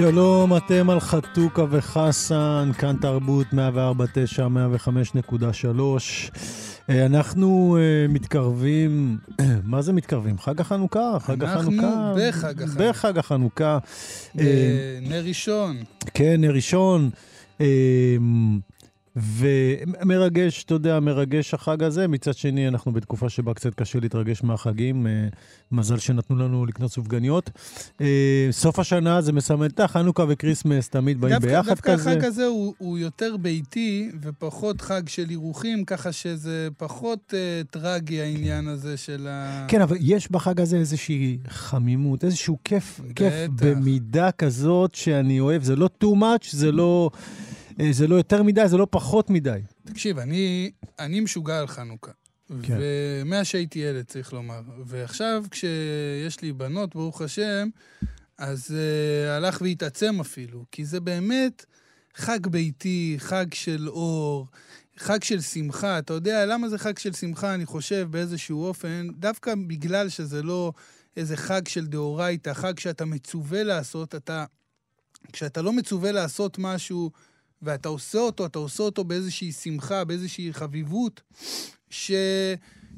שלום, אתם על חתוכה וחסן, כאן תרבות 104.9, 105.3. אה, אנחנו uh, מתקרבים, מה זה מתקרבים? חג החנוכה? חג החנוכה? אנחנו בחג החנוכה. בחג החנוכה. אה, נר ראשון. כן, נר ראשון. ומרגש, אתה יודע, מרגש החג הזה. מצד שני, אנחנו בתקופה שבה קצת קשה להתרגש מהחגים. אה, מזל שנתנו לנו לקנות סופגניות. אה, סוף השנה זה מסמל את החנוכה וכריסמס, תמיד באים דווקא, ביחד דווקא כזה. דווקא החג הזה הוא, הוא יותר ביתי ופחות חג של אירוחים, ככה שזה פחות uh, טרגי העניין הזה של ה... כן, אבל יש בחג הזה איזושהי חמימות, איזשהו כיף, כיף בטח. במידה כזאת שאני אוהב. זה לא too much, זה לא, זה לא יותר מדי, זה לא פחות מדי. תקשיב, אני, אני משוגע על חנוכה. כן. ומאז שהייתי ילד, צריך לומר. ועכשיו, כשיש לי בנות, ברוך השם, אז uh, הלך והתעצם אפילו. כי זה באמת חג ביתי, חג של אור, חג של שמחה. אתה יודע למה זה חג של שמחה, אני חושב, באיזשהו אופן? דווקא בגלל שזה לא איזה חג של דאורייתא, חג שאתה מצווה לעשות, אתה... כשאתה לא מצווה לעשות משהו... ואתה עושה אותו, אתה עושה אותו באיזושהי שמחה, באיזושהי חביבות, ש...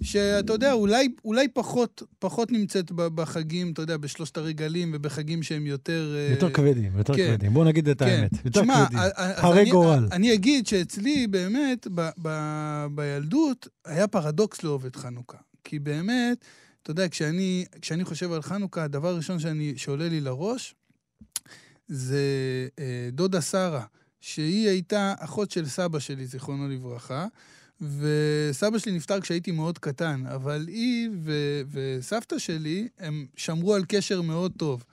שאתה יודע, אולי, אולי פחות, פחות נמצאת בחגים, אתה יודע, בשלושת הרגלים ובחגים שהם יותר... אה, יותר כבדים, יותר כן. כבדים. בוא נגיד את כן. האמת. יותר תשמע, כבדים. הרי אני- גורל. אני אגיד שאצלי באמת, ב- ב- בילדות, היה פרדוקס לאהוב את חנוכה. כי באמת, אתה יודע, כשאני, כשאני חושב על חנוכה, הדבר הראשון שאני, שעולה לי לראש, זה אה, דודה שרה, שהיא הייתה אחות של סבא שלי, זיכרונו לברכה, וסבא שלי נפטר כשהייתי מאוד קטן, אבל היא ו- וסבתא שלי, הם שמרו על קשר מאוד טוב.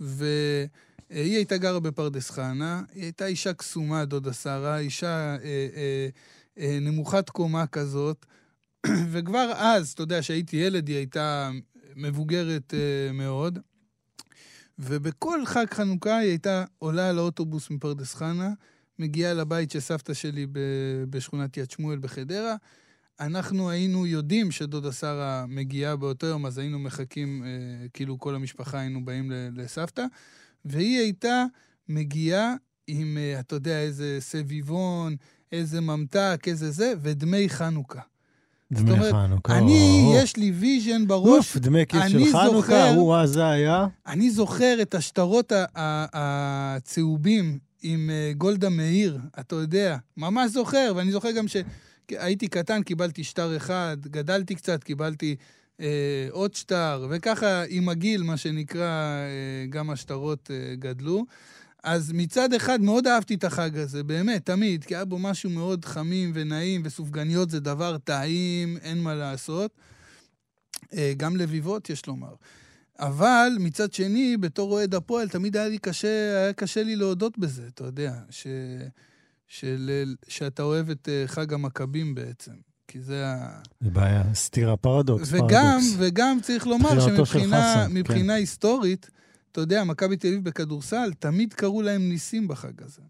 והיא הייתה גרה בפרדס חנה, היא הייתה אישה קסומה, דודה שרה, אישה אה, אה, אה, נמוכת קומה כזאת, וכבר אז, אתה יודע, כשהייתי ילד, היא הייתה מבוגרת אה, מאוד. ובכל חג חנוכה היא הייתה עולה על האוטובוס מפרדס חנה, מגיעה לבית של סבתא שלי בשכונת יד שמואל בחדרה. אנחנו היינו יודעים שדודה שרה מגיעה באותו יום, אז היינו מחכים, אה, כאילו כל המשפחה היינו באים לסבתא, והיא הייתה מגיעה עם, אה, אתה יודע, איזה סביבון, איזה ממתק, איזה זה, ודמי חנוכה. דמי אומרת, חנוכה. אני, או. יש לי vision בראש, אוף, דמי כיס של חנוכה, זוכר- הוא אז זה היה. אני זוכר את השטרות הצהובים עם אה, גולדה מאיר, אתה יודע, ממש זוכר, ואני זוכר גם שהייתי קטן, קיבלתי שטר אחד, גדלתי קצת, קיבלתי אה, עוד שטר, וככה עם הגיל, מה שנקרא, אה, גם השטרות אה, גדלו. אז מצד אחד מאוד אהבתי את החג הזה, באמת, תמיד, כי היה בו משהו מאוד חמים ונעים, וסופגניות זה דבר טעים, אין מה לעשות. אה, גם לביבות, יש לומר. אבל מצד שני, בתור אוהד הפועל, תמיד היה לי קשה, היה קשה לי להודות בזה, אתה יודע, ש, של, שאתה אוהב את אה, חג המכבים בעצם. כי זה ה... זה בעיה, סתירה, פרדוקס, וגם, פרדוקס. וגם צריך לומר שמבחינה חסן, כן. מבחינה היסטורית, אתה יודע, מכבי תל אביב בכדורסל, תמיד קראו להם ניסים בחג הזה.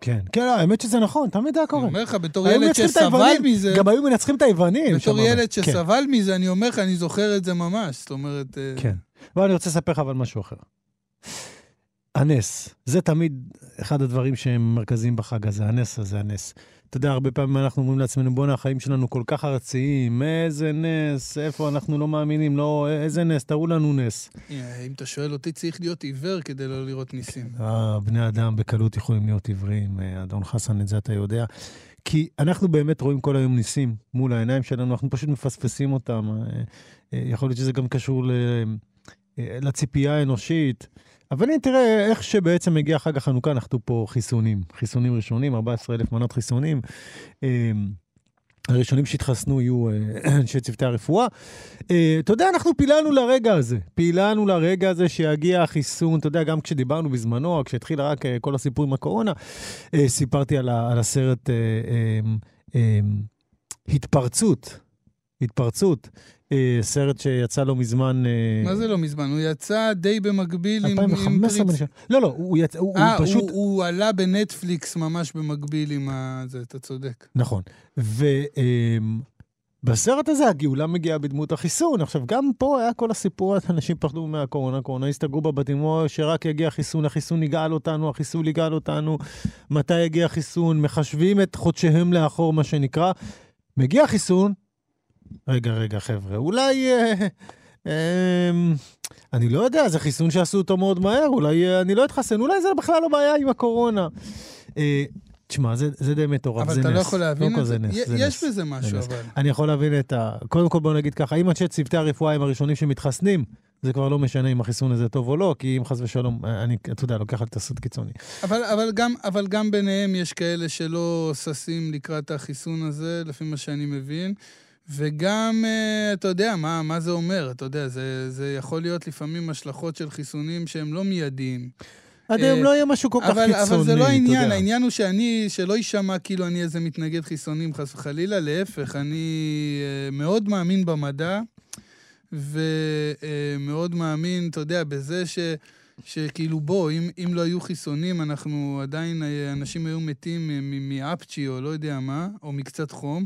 כן, כן, לא, האמת שזה נכון, תמיד היה אני קורה. אומר לך, בתור ילד שסבל מזה, גם היו מנצחים את היוונים. בתור ילד כן, שסבל מזה, אני אומר לך, אני זוכר את זה ממש. זאת אומרת... אה, כן. אבל אני רוצה לספר לך אבל משהו אחר. הנס, זה תמיד אחד הדברים שהם מרכזיים בחג הזה, הנס הזה, הנס. אתה יודע, הרבה פעמים אנחנו אומרים לעצמנו, בואנה, החיים שלנו כל כך ארציים, איזה נס, איפה אנחנו לא מאמינים, לא, איזה נס, תראו לנו נס. אה, אם אתה שואל אותי, צריך להיות עיוור כדי לא לראות ניסים. אה, בני אדם בקלות יכולים להיות עיוורים, אה, אדון חסן, את זה אתה יודע. כי אנחנו באמת רואים כל היום ניסים מול העיניים שלנו, אנחנו פשוט מפספסים אותם. יכול להיות שזה גם קשור ל... לציפייה האנושית. אבל הנה, תראה איך שבעצם מגיע חג החנוכה, אנחנו פה חיסונים. חיסונים ראשונים, 14,000 מנות חיסונים. הראשונים שהתחסנו יהיו אנשי צוותי הרפואה. אתה יודע, אנחנו פיללנו לרגע הזה. פיללנו לרגע הזה שיגיע החיסון. אתה יודע, גם כשדיברנו בזמנו, כשהתחיל רק כל הסיפור עם הקורונה, סיפרתי על, הסרט התפרצות. התפרצות. סרט שיצא לא מזמן... מה זה לא מזמן? הוא יצא די במקביל עם... 2015, אני חושב. לא, לא, הוא יצא, הוא, הוא פשוט... הוא, הוא עלה בנטפליקס ממש במקביל עם ה... זה, אתה צודק. נכון. ובסרט הזה הגאולה מגיעה בדמות החיסון. עכשיו, גם פה היה כל הסיפור, אנשים פחדו מהקורונה, קורונה הסתגרו בבתים, או שרק יגיע החיסון, החיסון יגאל אותנו, החיסון יגאל אותנו, מתי יגיע החיסון, מחשבים את חודשיהם לאחור, מה שנקרא. מגיע החיסון, רגע, רגע, חבר'ה, אולי... אה, אה, אני לא יודע, זה חיסון שעשו אותו מאוד מהר, אולי אה, אני לא אתחסן, אולי זה בכלל לא בעיה עם הקורונה. אה, תשמע, זה, זה די מטורף, זה נס. אבל אתה לא יכול להבין את זה. נס, זה יש נס. בזה משהו, אבל. אני יכול להבין את ה... קודם כל, בוא נגיד ככה, אם אנשי צוותי הרפואה הם הראשונים שמתחסנים, זה כבר לא משנה אם החיסון הזה טוב או לא, כי אם חס ושלום, אני, אתה יודע, לוקח על תסריט קיצוני. אבל, אבל, גם, אבל גם ביניהם יש כאלה שלא ששים לקראת החיסון הזה, לפי מה שאני מבין. וגם, אה, אתה יודע, מה, מה זה אומר? אתה יודע, זה, זה יכול להיות לפעמים השלכות של חיסונים שהם לא מיידיים. עד היום אה, לא יהיה משהו כל כך קיצוני, אתה יודע. אבל זה לא העניין, העניין הוא שאני, שלא יישמע כאילו אני איזה מתנגד חיסונים, חס וחלילה, להפך, אני אה, מאוד מאמין במדע, ומאוד מאמין, אתה יודע, בזה ש... שכאילו בוא, אם, אם לא היו חיסונים, אנחנו עדיין, אנשים היו מתים מאפצ'י או לא יודע מה, או מקצת חום.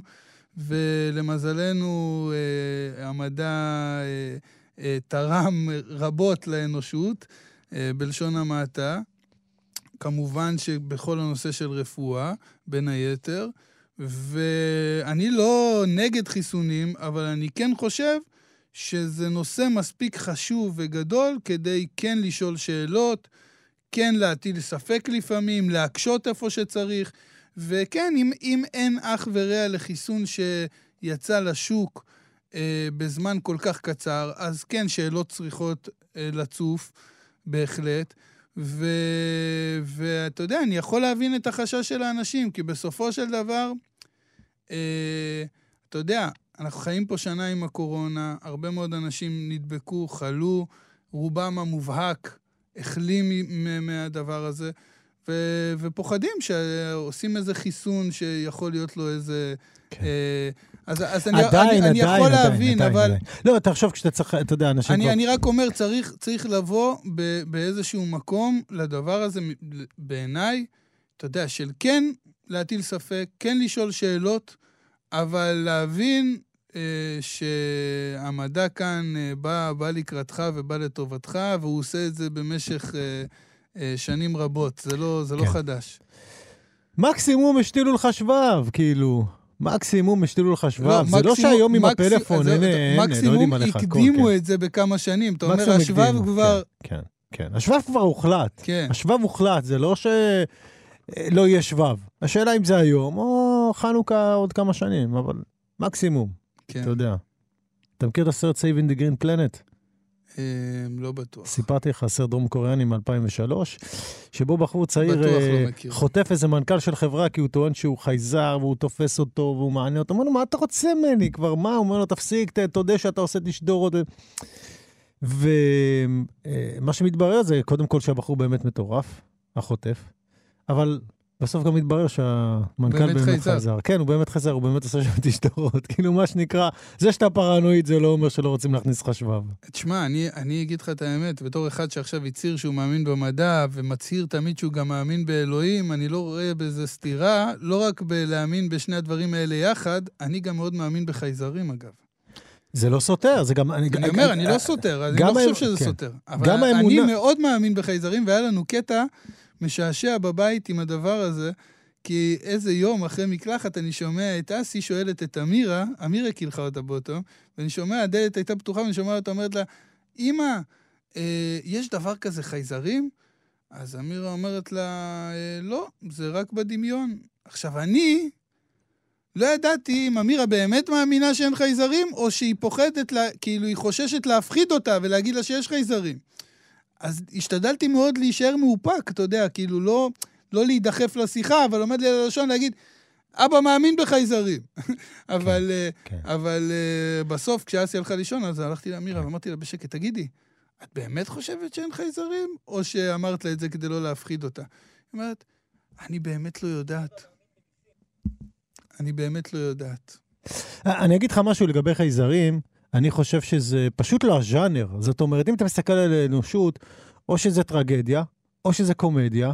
ולמזלנו אה, המדע אה, אה, תרם רבות לאנושות, בלשון המעטה. כמובן שבכל הנושא של רפואה, בין היתר. ואני לא נגד חיסונים, אבל אני כן חושב שזה נושא מספיק חשוב וגדול כדי כן לשאול שאלות, כן להטיל ספק לפעמים, להקשות איפה שצריך. וכן, אם, אם אין אח ורע לחיסון שיצא לשוק אה, בזמן כל כך קצר, אז כן, שאלות צריכות אה, לצוף, בהחלט. ואתה יודע, אני יכול להבין את החשש של האנשים, כי בסופו של דבר, אה, אתה יודע, אנחנו חיים פה שנה עם הקורונה, הרבה מאוד אנשים נדבקו, חלו, רובם המובהק החלים מהדבר הזה. ו- ופוחדים שעושים איזה חיסון שיכול להיות לו איזה... כן. אה, אז, אז אני, עדיין, אני, אני עדיין, יכול עדיין, להבין, עדיין, אבל... עדיין. לא, תחשוב כשאתה צריך, אתה יודע, אנשים... אני, כבר... אני רק אומר, צריך, צריך לבוא ב, באיזשהו מקום לדבר הזה, בעיניי, אתה יודע, של כן להטיל ספק, כן לשאול שאלות, אבל להבין אה, שהמדע כאן אה, בא, בא לקראתך ובא לטובתך, והוא עושה את זה במשך... אה, שנים רבות, זה לא, זה לא כן. לא חדש. מקסימום השתילו לך שבב, כאילו. מקסימום השתילו לך שבב. לא, זה לא מקסימום, לא שהיום עם הפלאפון, הנה, הנה, לא יודעים עליך. מקסימום הקדימו כן. את זה בכמה שנים. אתה אומר, השבב כבר... כן, כן, כן. השבב כבר הוחלט. כן. השבב הוחלט, זה לא ש... לא יהיה שבב. השאלה אם זה היום, או חנוכה עוד כמה שנים, אבל מקסימום. כן. אתה יודע. אתה מכיר את הסרט Saving the Green Planet? אמ, לא בטוח. סיפרתי לך סרט דרום קוריאני מ-2003, שבו בחור צעיר לא אה, חוטף איזה מנכ"ל של חברה, כי הוא טוען שהוא חייזר, והוא תופס אותו, והוא מענה אותו. אומר לו, מה אתה רוצה ממני כבר? מה? הוא אומר לו, תפסיק, תודה שאתה עושה תשדורות. ומה אה, שמתברר זה, קודם כל שהבחור באמת מטורף, החוטף, אבל בסוף גם התברר שהמנכ"ל באמת, באמת חזר. חזר. כן, הוא באמת חזר, הוא באמת עושה שם תשדורות. כאילו, מה שנקרא, זה שאתה פרנואיד זה לא אומר שלא רוצים להכניס לך שבב. תשמע, אני, אני אגיד לך את האמת, בתור אחד שעכשיו הצהיר שהוא מאמין במדע, ומצהיר תמיד שהוא גם מאמין באלוהים, אני לא רואה בזה סתירה, לא רק בלהאמין בשני הדברים האלה יחד, אני גם מאוד מאמין בחייזרים, אגב. זה לא סותר, זה גם... אני, אני אומר, אני לא סותר, אני לא חושב שזה כן. סותר. אבל. אני מאוד מאמין בחייזרים, והיה לנו קטע משעשע בבית עם הדבר הזה, כי איזה יום אחרי מקלחת אני שומע את אסי שואלת את אמירה, אמירה קילחה אותה באותו, ואני שומע, הדלת הייתה פתוחה, ואני שומע אותה אומרת לה, אמא, אה, יש דבר כזה חייזרים? אז אמירה אומרת לה, אה, לא, זה רק בדמיון. עכשיו, אני לא ידעתי אם אמירה באמת מאמינה שאין חייזרים, או שהיא פוחדת, לה, כאילו היא חוששת להפחיד אותה ולהגיד לה שיש חייזרים. אז השתדלתי מאוד להישאר מאופק, אתה יודע, כאילו לא, לא להידחף לשיחה, אבל עומד לי על הלשון להגיד, אבא מאמין בחייזרים. אבל, אה, כן. אבל אה, בסוף, כשאסי הלכה לישון, אז הלכתי לאמירה ואמרתי לה בשקט, תגידי, את באמת חושבת שאין חייזרים, או שאמרת לה את זה כדי לא להפחיד אותה? היא אומרת, אני באמת לא יודעת. אני באמת לא יודעת. אני אגיד לך משהו לגבי חייזרים, אני חושב שזה פשוט לא הז'אנר. זאת אומרת, אם אתה מסתכל על האנושות, או שזה טרגדיה, או שזה קומדיה,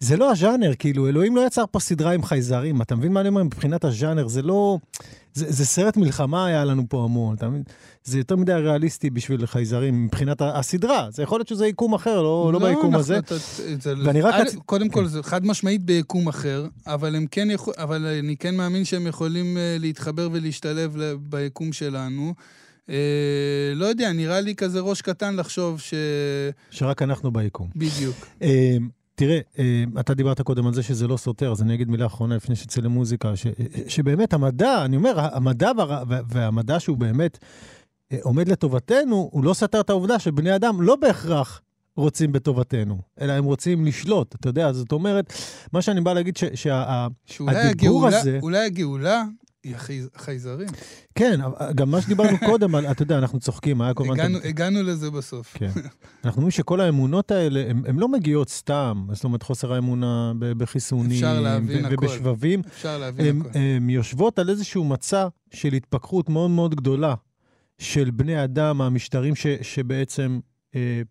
זה לא הז'אנר, כאילו, אלוהים לא יצר פה סדרה עם חייזרים, אתה מבין מה אני אומר? מבחינת הז'אנר, זה לא... זה, זה סרט מלחמה היה לנו פה המון, אתה מבין? זה יותר מדי ריאליסטי בשביל חייזרים מבחינת הסדרה. זה יכול להיות שזה יקום אחר, לא, לא, ביקום אנחנו- הזה. אתה- זה- ואני רק א', רצ- קודם כל, כן. זה חד משמעית ביקום אחר, אבל הם כן יכול... אבל אני כן מאמין שהם יכולים אה, להתחבר ולהשתלב ביקום שלנו. אה, לא יודע, נראה לי כזה ראש קטן לחשוב ש... שרק אנחנו ביקום. בדיוק. אה, תראה, אה, אתה דיברת קודם על זה שזה לא סותר, אז אני אגיד מילה אחרונה לפני שנצא למוזיקה, ש, שבאמת המדע, אני אומר, המדע וה- והמדע שהוא באמת אה, עומד לטובתנו, הוא לא סתר את העובדה שבני אדם לא בהכרח רוצים בטובתנו, אלא הם רוצים לשלוט, אתה יודע, זאת אומרת, מה שאני בא להגיד, ש, שה, שאולי הגאולה, הזה- אולי הגאולה החייזרים. כן, גם מה שדיברנו קודם, על, אתה יודע, אנחנו צוחקים, היה כל הזמן... את ה- הגענו, הגענו לזה בסוף. כן. אנחנו אומרים שכל האמונות האלה, הן לא מגיעות סתם. זאת אומרת, חוסר האמונה בחיסונים, אפשר להבין הכל. ובשבבים. אפשר להבין הן הכל. הן יושבות על איזשהו מצע של התפכחות מאוד מאוד גדולה של בני אדם, המשטרים ש, שבעצם אה,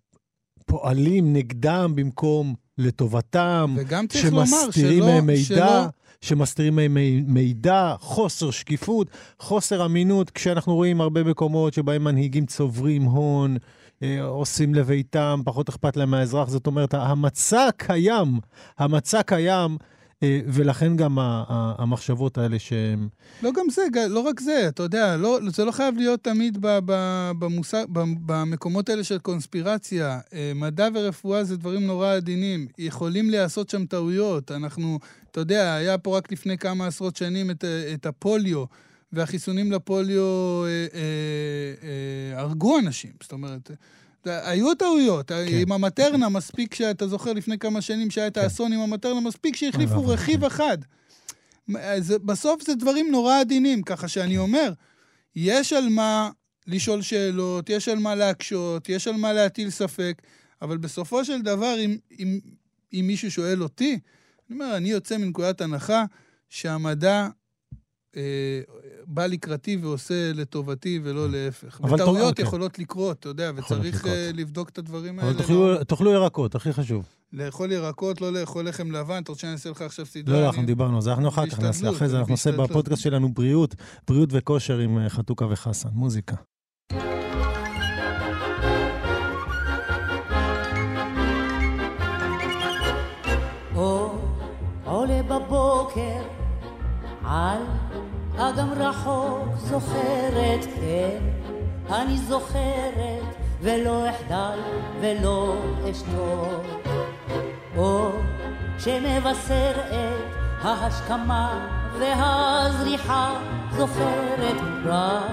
פועלים נגדם במקום לטובתם, וגם צריך לומר שמסתירים שלא... מהם מידע. שלא- שמסתירים מהם מי- מידע, חוסר שקיפות, חוסר אמינות, כשאנחנו רואים הרבה מקומות שבהם מנהיגים צוברים הון, אה, עושים לביתם, פחות אכפת להם מהאזרח. זאת אומרת, המצע קיים, המצע קיים, ולכן גם המחשבות האלה שהם... לא גם זה, לא רק זה, אתה יודע, לא, זה לא חייב להיות תמיד במושג, במקומות האלה של קונספירציה. אה, מדע ורפואה זה דברים נורא עדינים. יכולים להיעשות שם טעויות. אנחנו, אתה יודע, היה פה רק לפני כמה עשרות שנים את, ה- את הפוליו, והחיסונים לפוליו אה, אה, אה, הרגו אנשים. זאת אומרת... היו טעויות, כן. עם המטרנה, מספיק שאתה זוכר לפני כמה שנים שהיה את האסון עם המטרנה, מספיק שהחליפו ואבוי, רכיב כן. אחד. זה, בסוף זה דברים נורא עדינים, ככה שאני אומר, יש על מה לשאול שאלות, יש על מה להקשות, יש על מה להטיל ספק, אבל בסופו של דבר, אם, אם, אם מישהו שואל אותי, אני אומר, אני יוצא מנקודת הנחה שהמדע אה, בא לקראתי ועושה לטובתי ולא להפך. אבל וטעויות אוקיי. יכולות לקרות, אתה יודע, וצריך. אה, לבדוק את הדברים האלה. אבל תאכלו- תאכלו ירקות, הכי חשוב. לאכול ירקות, לא לאכול לחם לבן, אתה רוצה שאני אעשה לך עכשיו סדרה? לא, לא, אנחנו דיברנו על זה, אנחנו אחר כך נעשה, אחרי זה אנחנו נעשה. בפודקאסט שלנו בריאות, בריאות וכושר עם אה, חתוקה וחסן, מוזיקה. עולה בבוקר אגם רחוק זוכרת, כן, אני זוכרת ולא אחדל ולא אשתוק. אור שמבשר את ההשכמה והזריחה זוכרת רק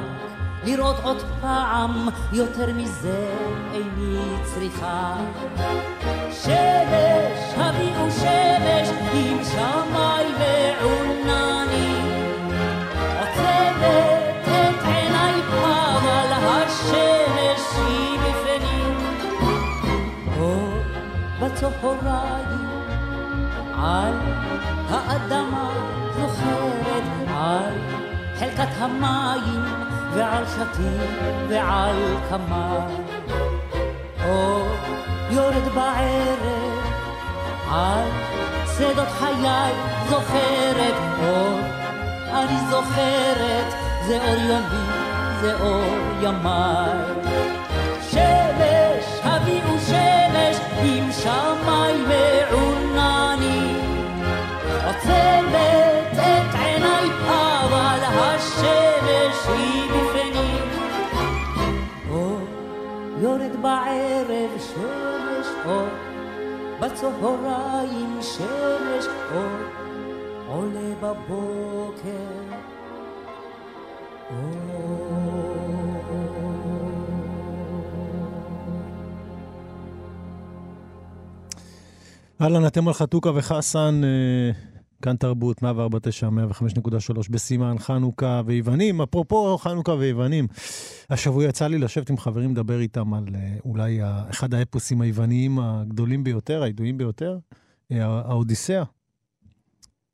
לראות עוד פעם יותר מזה איני צריכה. שמש, הביאו שמש עם שמאי ועונני. בצהריים על האדמה זוכרת על חלקת המים ועל שתים ועל כמה. אור יורד בערב על שדות חיי זוכרת אור אני זוכרת זה אור יומי זה אור ימיי יורד בערב שמש אור, בצהריים שמש אור, עולה בבוקר. אהלן, אתם על חתוכה וחסן, אה, כאן תרבות, 149, 105.3 בסימן חנוכה ויוונים. אפרופו חנוכה ויוונים, השבוע יצא לי לשבת עם חברים, לדבר איתם על אה, אולי אחד האפוסים היווניים הגדולים ביותר, הידועים ביותר, אה, האודיסאה.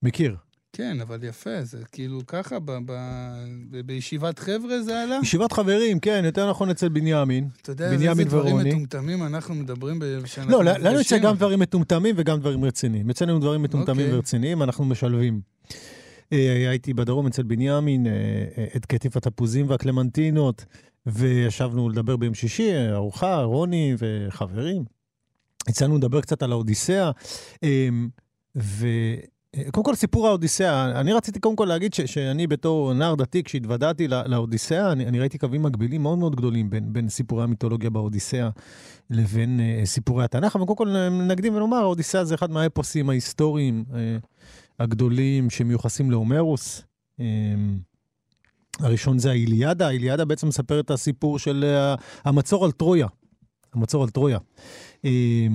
מכיר. כן, אבל יפה, זה כאילו ככה, ב- ב- ב- בישיבת חבר'ה זה עלה? ישיבת חברים, כן, יותר נכון אצל בנימין. אתה יודע, על איזה בנימין דברים ורוני. מטומטמים אנחנו מדברים ב- כשאנחנו לא, לנו יוצא. גם דברים מטומטמים וגם דברים רציניים. יוצא לנו דברים מטומטמים אוקיי. ורציניים, אנחנו משלבים. אה, הייתי בדרום אצל בנימין, אה, אה, את קטיף התפוזים והקלמנטינות, וישבנו לדבר ביום שישי, ארוחה, רוני וחברים. יצאנו לדבר קצת על האודיסאה, אה, ו... קודם כל, סיפור האודיסאה, אני רציתי קודם כל להגיד ש, שאני בתור נער דתי, כשהתוודעתי לא- לאודיסאה, אני, אני ראיתי קווים מקבילים מאוד מאוד גדולים בין, בין סיפורי המיתולוגיה באודיסאה לבין אה, סיפורי התנ"ך, אבל קודם כל אה, נקדים ונאמר, האודיסאה זה אחד מהאפוסים ההיסטוריים אה, הגדולים שמיוחסים להומרוס. אה, הראשון זה האיליאדה, האיליאדה בעצם מספר את הסיפור של אה, המצור על טרויה. המצור על טרויה. אה,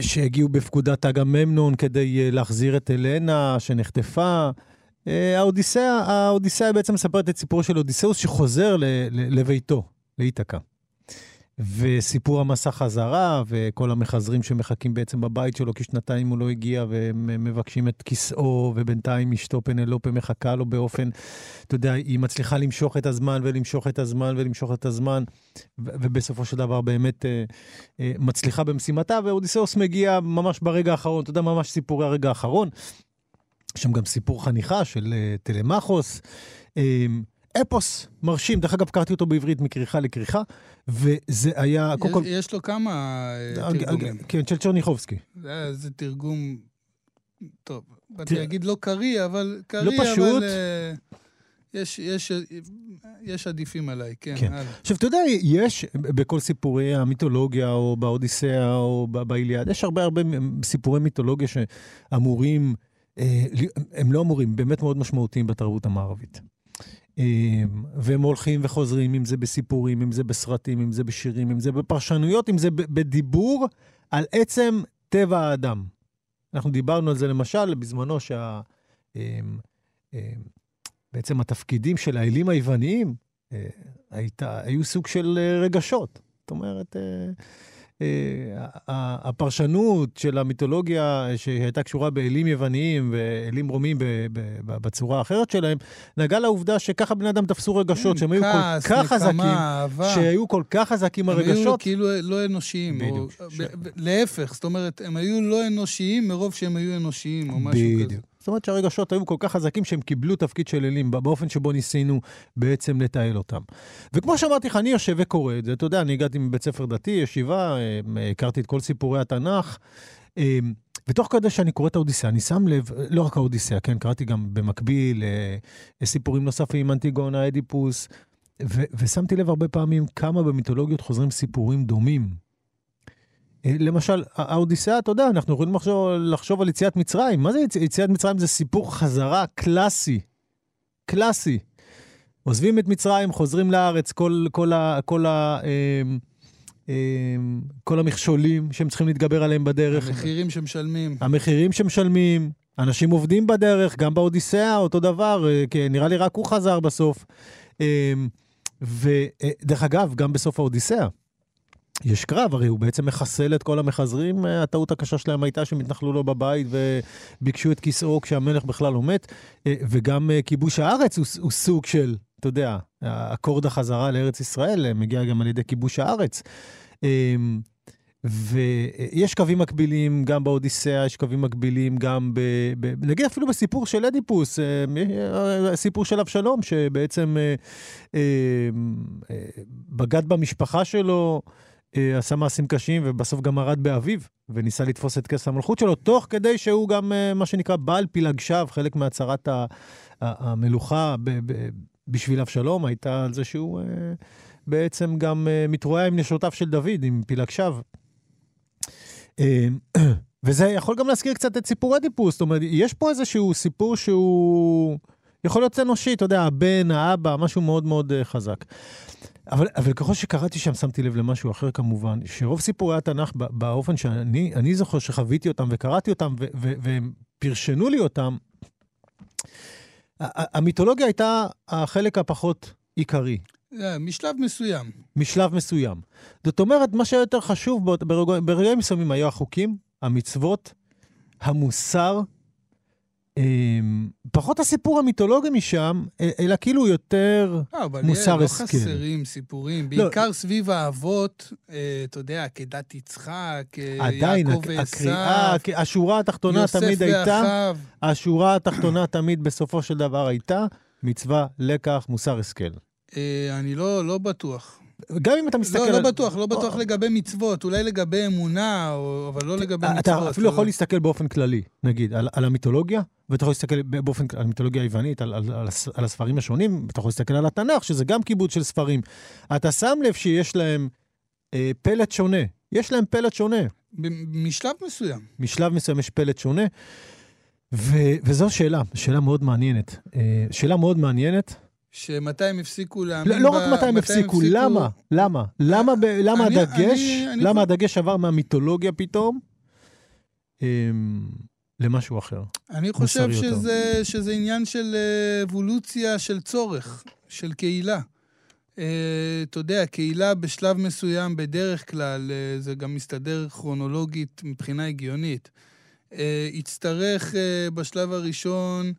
שהגיעו בפקודת אגממנון כדי אה, להחזיר את אלנה שנחטפה. אה, האודיסאה, האודיסאה בעצם מספרת את סיפורו של אודיסאוס שחוזר לביתו, לאיתקה. וסיפור המסע חזרה, וכל המחזרים שמחכים בעצם בבית שלו, כי שנתיים הוא לא הגיע, והם מבקשים את כיסאו, ובינתיים אשתו פנלופה מחכה לו באופן, אתה יודע, היא מצליחה למשוך את הזמן, ולמשוך את הזמן, ולמשוך את הזמן, ובסופו של דבר באמת אה, אה, מצליחה במשימתה, ואודיסאוס מגיע ממש ברגע האחרון, אתה יודע, ממש סיפורי הרגע האחרון. יש שם גם סיפור חניכה של אה, טלמחוס. אה, אפוס מרשים, דרך אגב, קראתי אותו בעברית מכריכה לכריכה, וזה היה, קודם כל... יש- יש לו כמה אה, תרגומים. כן, של צ'רניחובסקי. זה איזה תרגום, טוב, באתי תראה- להגיד לא קריא, אבל קריא, לא פשוט. אבל אה, יש- יש- יש עדיפים עליי, כן. כן. הלאה. עכשיו, אתה יודע, יש בכל סיפורי המיתולוגיה, או באודיסאה, או באיליאד, יש הרבה הרבה סיפורי מיתולוגיה שאמורים, אה, הם לא אמורים, באמת מאוד משמעותיים בתרבות המערבית. אה, והם הולכים וחוזרים, אם זה בסיפורים, אם זה בסרטים, אם זה בשירים, אם זה בפרשנויות, אם זה בדיבור על עצם טבע האדם. אנחנו דיברנו על זה למשל בזמנו שה... אה, אה, בעצם התפקידים של האלים היווניים אה, הייתה, היו סוג של אה, רגשות. זאת אומרת, אה, הפרשנות של המיתולוגיה שהייתה קשורה באלים יווניים ואלים רומים בצורה האחרת שלהם, נגעה לעובדה שככה בני אדם תפסו רגשות, שהם היו כל כן, כך חזקים. שהיו כל כך חזקים הם היו הרגשות. כאילו לא אנושיים. בדיוק. להפך, זאת אומרת, הם היו לא אנושיים מרוב שהם היו אנושיים, או משהו כזה. בדיוק. זאת אומרת שהרגשות היו כל כך חזקים שהם קיבלו תפקיד של אלים באופן שבו ניסינו בעצם לתעל אותם. וכמו שאמרתי לך, אני יושב וקורא את זה. אתה יודע, אני הגעתי מבית ספר דתי, ישיבה, אה, הכרתי את כל סיפורי התנ"ך. אה, ותוך כדי שאני קורא את האודיסאה, אני שם לב, לא רק האודיסאה, כן, קראתי גם במקביל אה, סיפורים נוספים, אנטיגונה, אדיפוס, ושמתי לב הרבה פעמים כמה במיתולוגיות חוזרים סיפורים דומים. אה, למשל, האודיסאה, אתה יודע, אנחנו יכולים לחשוב, לחשוב על יציאת מצרים. מה זה יצ... יציאת מצרים? זה סיפור חזרה קלאסי. קלאסי. עוזבים את מצרים, חוזרים לארץ, כל, כל, ה, כל, ה, אה, אה, כל המכשולים שהם צריכים להתגבר עליהם בדרך. המחירים שמשלמים. המחירים שמשלמים, אנשים עובדים בדרך, גם באודיסאה, אותו דבר, אה, כן, נראה לי רק הוא חזר בסוף. אה, ודרך אגב, גם בסוף האודיסאה, יש קרב, הרי הוא בעצם מחסל את כל המחזרים, אה, הטעות הקשה שלהם הייתה שהם התנחלו לו בבית וביקשו את כיסאו כשהמלך בכלל לא מת, אה, וגם אה, כיבוש הארץ הוא, הוא סוג של, אתה יודע, אקורד החזרה לארץ ישראל מגיע גם על ידי כיבוש הארץ. אה, ויש קווים מקבילים גם באודיסאה, יש קווים מקבילים גם ב... ב נגיד אפילו בסיפור של אדיפוס, אה, אה, סיפור של אבשלום, שבעצם אה, בגד במשפחה שלו, אה, עשה מעשים קשים ובסוף גם מרד באביו, וניסה לתפוס את כס המלכות שלו, תוך כדי שהוא גם, אה, מה שנקרא, בעל פילג שווא, חלק מהצהרת המלוכה ב- ב- בשביל אבשלום הייתה על זה שהוא אה, בעצם גם אה, מתרועע עם נשותיו של דוד, עם פילג שווא. אה, וזה יכול גם להזכיר קצת את סיפור אדיפוס, זאת אומרת, יש פה איזשהו סיפור שהוא יכול להיות אנושי, אתה יודע, הבן, האבא, משהו מאוד מאוד uh, חזק. אבל, אבל ככל שקראתי שם, שמתי לב למשהו אחר כמובן, שרוב סיפורי התנ"ך, באופן שאני אני זוכר שחוויתי אותם וקראתי אותם, ו, ו, והם פרשנו לי אותם, המיתולוגיה הייתה החלק הפחות עיקרי. אה, משלב מסוים. משלב מסוים. זאת אומרת, מה שהיה יותר חשוב ברגעים מסוימים היו החוקים, המצוות, המוסר, פחות הסיפור המיתולוגי משם, אלא כאילו יותר אבל מוסר השכל. לא חסרים סיפורים, לא. בעיקר סביב האבות, אה, אתה יודע, עקדת יצחק, אה, עדיין, יעקב ועשו, הקריאה, השורה התחתונה תמיד הייתה. השורה התחתונה תמיד בסופו של דבר הייתה מצווה, לקח, מוסר השכל. אה, אני לא לא בטוח. גם אם אתה מסתכל לא. לא בטוח, לא בטוח לגבי מצוות, אולי לגבי אמונה, אבל לא לגבי מצוות. אתה אפילו לא. יכול להסתכל באופן כללי, נגיד, על, על המיתולוגיה, ואתה יכול להסתכל באופן, על המיתולוגיה היוונית, על, על, על, על הספרים השונים, ואתה יכול להסתכל על התנ"ך, שזה גם כיבוד של ספרים. אתה שם לב שיש להם אה, פלט שונה. יש להם פלט שונה. משלב מסוים. משלב מסוים יש פלט שונה. ו, וזו שאלה, שאלה מאוד מעניינת. אה, שאלה מאוד מעניינת. שמתי הם הפסיקו להאמין לא, לא רק מתי הם הפסיקו, למה? למה? למה, למה אני- הדגש, אני- אני למה הדגש עבר מהמיתולוגיה פתאום אה, למשהו אחר? אני חושב. שזה, שזה עניין של אה, אבולוציה של צורך, של קהילה. אה, אתה יודע, קהילה בשלב מסוים, בדרך כלל, אה, זה גם מסתדר כרונולוגית מבחינה הגיונית. יצטרך בשלב הראשון,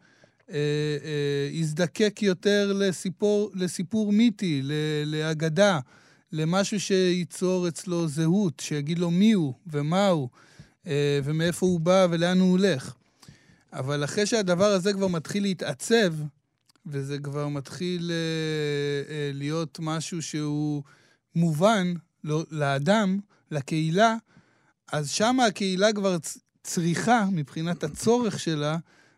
יזדקק יותר לסיפור, לסיפור מיתי, ל- לאגדה, למשהו שייצור אצלו זהות, שיגיד לו מי הוא ומה הוא, אה, ומאיפה הוא בא ולאן הוא הולך. אבל אחרי שהדבר הזה כבר מתחיל להתעצב, וזה כבר מתחיל אה, אה, להיות משהו שהוא מובן לא, לאדם, לקהילה, אז שם הקהילה כבר צריכה, מבחינת הצורך שלה,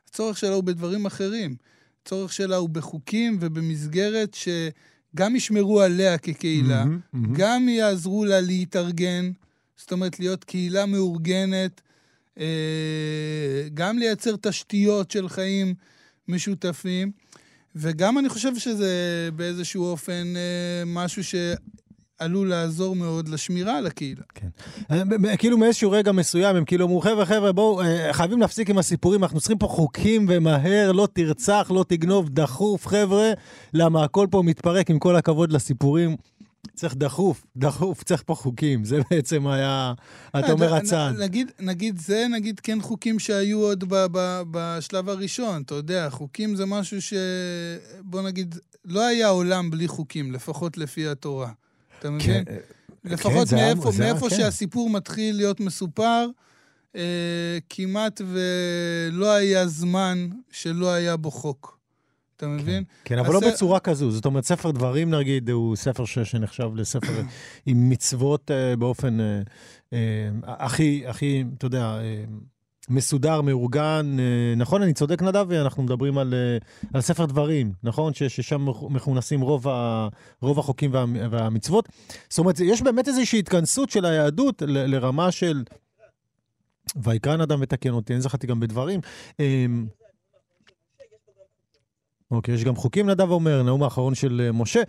הצורך שלה הוא בדברים אחרים. הצורך שלה הוא בחוקים ובמסגרת שגם ישמרו עליה כקהילה, מהמם, מהמם. גם יעזרו לה להתארגן, זאת אומרת, להיות קהילה מאורגנת, אה, גם לייצר תשתיות של חיים משותפים, וגם אני חושב שזה באיזשהו אופן אה, משהו שעלול לעזור מאוד לשמירה על הקהילה. ב- כאילו מאיזשהו רגע מסוים, הם כאילו אמרו, חבר'ה, חבר'ה, בואו, אה, חייבים להפסיק עם הסיפורים, אנחנו צריכים פה חוקים ומהר, לא תרצח, לא תגנוב, דחוף, חבר'ה, למה הכל פה מתפרק, עם כל הכבוד לסיפורים. צריך דחוף, דחוף, צריך פה חוקים. זה בעצם היה, אתה אומר, אה, הצעד. נ- נגיד, נגיד זה, נגיד כן חוקים שהיו עוד ב, ב, בשלב הראשון, אתה יודע, חוקים זה משהו ש... בוא נגיד, לא היה עולם בלי חוקים, לפחות לפי התורה. אתה מבין? כן, לפחות זה היה- מאיפה, זה מאיפה כן. שהסיפור מתחיל להיות מסופר, אה, כמעט ולא היה זמן שלא היה בו חוק. אתה מבין? כן, אבל לא אז זה- בצורה כזו. זאת אומרת, ספר דברים, נגיד, הוא ספר ש- שנחשב לספר עם מצוות אה, באופן אה, אה, הכי, הכי, אתה יודע, אה, מסודר, מאורגן. אה, נכון, אני צודק, נדבי? אנחנו מדברים על, אה, על ספר דברים, נכון? ש- ששם מכ- מכונסים רוב, ה, רוב החוקים וה, והמצוות. זאת אומרת, יש באמת איזושהי התכנסות של היהדות ל, לרמה של... ויקרן אדם ותקן אותי, אני זכרתי גם בדברים. אה, אוקיי, יש גם חוקים, נדב אומר, נאום האחרון של משה.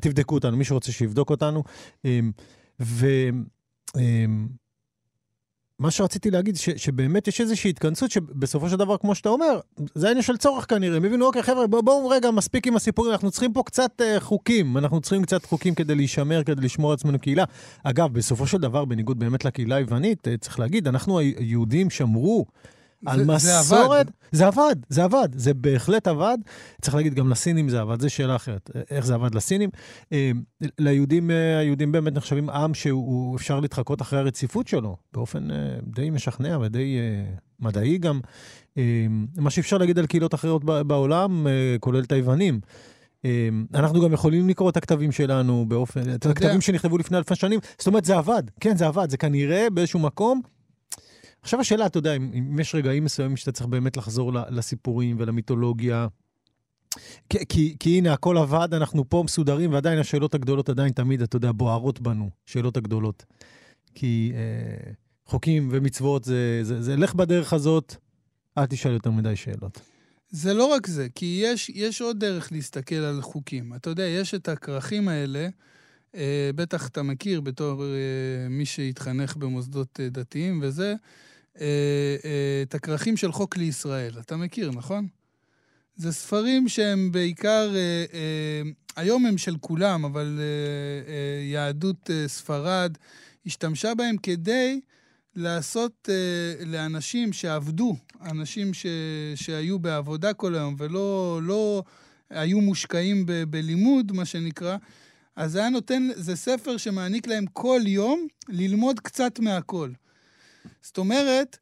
תבדקו אותנו, מי שרוצה שיבדוק אותנו. ו... מה שרציתי להגיד, ש, שבאמת יש איזושהי התכנסות שבסופו של דבר, כמו שאתה אומר, זה העניין של צורך כנראה. הם הבינו, אוקיי, חבר'ה, בואו בוא, רגע, מספיק עם הסיפורים, אנחנו צריכים פה קצת אה, חוקים. אנחנו צריכים קצת חוקים כדי להישמר, כדי לשמור על עצמנו קהילה. אגב, בסופו של דבר, בניגוד באמת לקהילה היוונית, אה, צריך להגיד, אנחנו היהודים שמרו על זה- זה מסורת. עבד. זה עבד, זה עבד, זה בהחלט עבד. צריך להגיד, גם לסינים זה עבד, זו שאלה אחרת. איך זה עבד לסינים? אה, ליהודים, אה, היהודים באמת נחשבים עם שהוא אפשר להתחקות אחרי הרציפות שלו, באופן אה, די משכנע ודי אה, מדעי גם. אה, מה שאפשר להגיד על קהילות אחרות בעולם, אה, כולל את היוונים. אה, אנחנו גם יכולים לקרוא את הכתבים שלנו באופן, את הכתבים שנכתבו לפני אלפי שנים. זאת אומרת, זה עבד, כן, זה עבד, זה כנראה באיזשהו מקום. עכשיו השאלה, אתה יודע, אם, אם יש רגעים מסוימים שאתה צריך באמת לחזור לסיפורים ולמיתולוגיה, כי, כי, כי הנה, הכל עבד, אנחנו פה מסודרים, ועדיין השאלות הגדולות עדיין תמיד, אתה יודע, בוערות בנו, שאלות הגדולות. כי אה, חוקים ומצוות, זה, זה, זה לך בדרך הזאת, אל תשאל יותר מדי שאלות. זה לא רק זה, כי יש, יש עוד דרך להסתכל על חוקים. אתה יודע, יש את הכרכים האלה, אה, בטח אתה מכיר בתור אה, מי שהתחנך במוסדות אה, דתיים וזה, את הכרכים של חוק לישראל. אתה מכיר, נכון? זה ספרים שהם בעיקר, אה, אה, היום הם של כולם, אבל אה, אה, יהדות אה, ספרד השתמשה בהם כדי לעשות אה, לאנשים שעבדו, אנשים ש, שהיו בעבודה כל היום ולא לא היו מושקעים ב, בלימוד, מה שנקרא, אז זה היה נותן, זה ספר שמעניק להם כל יום ללמוד קצת מהכל. זאת אומרת,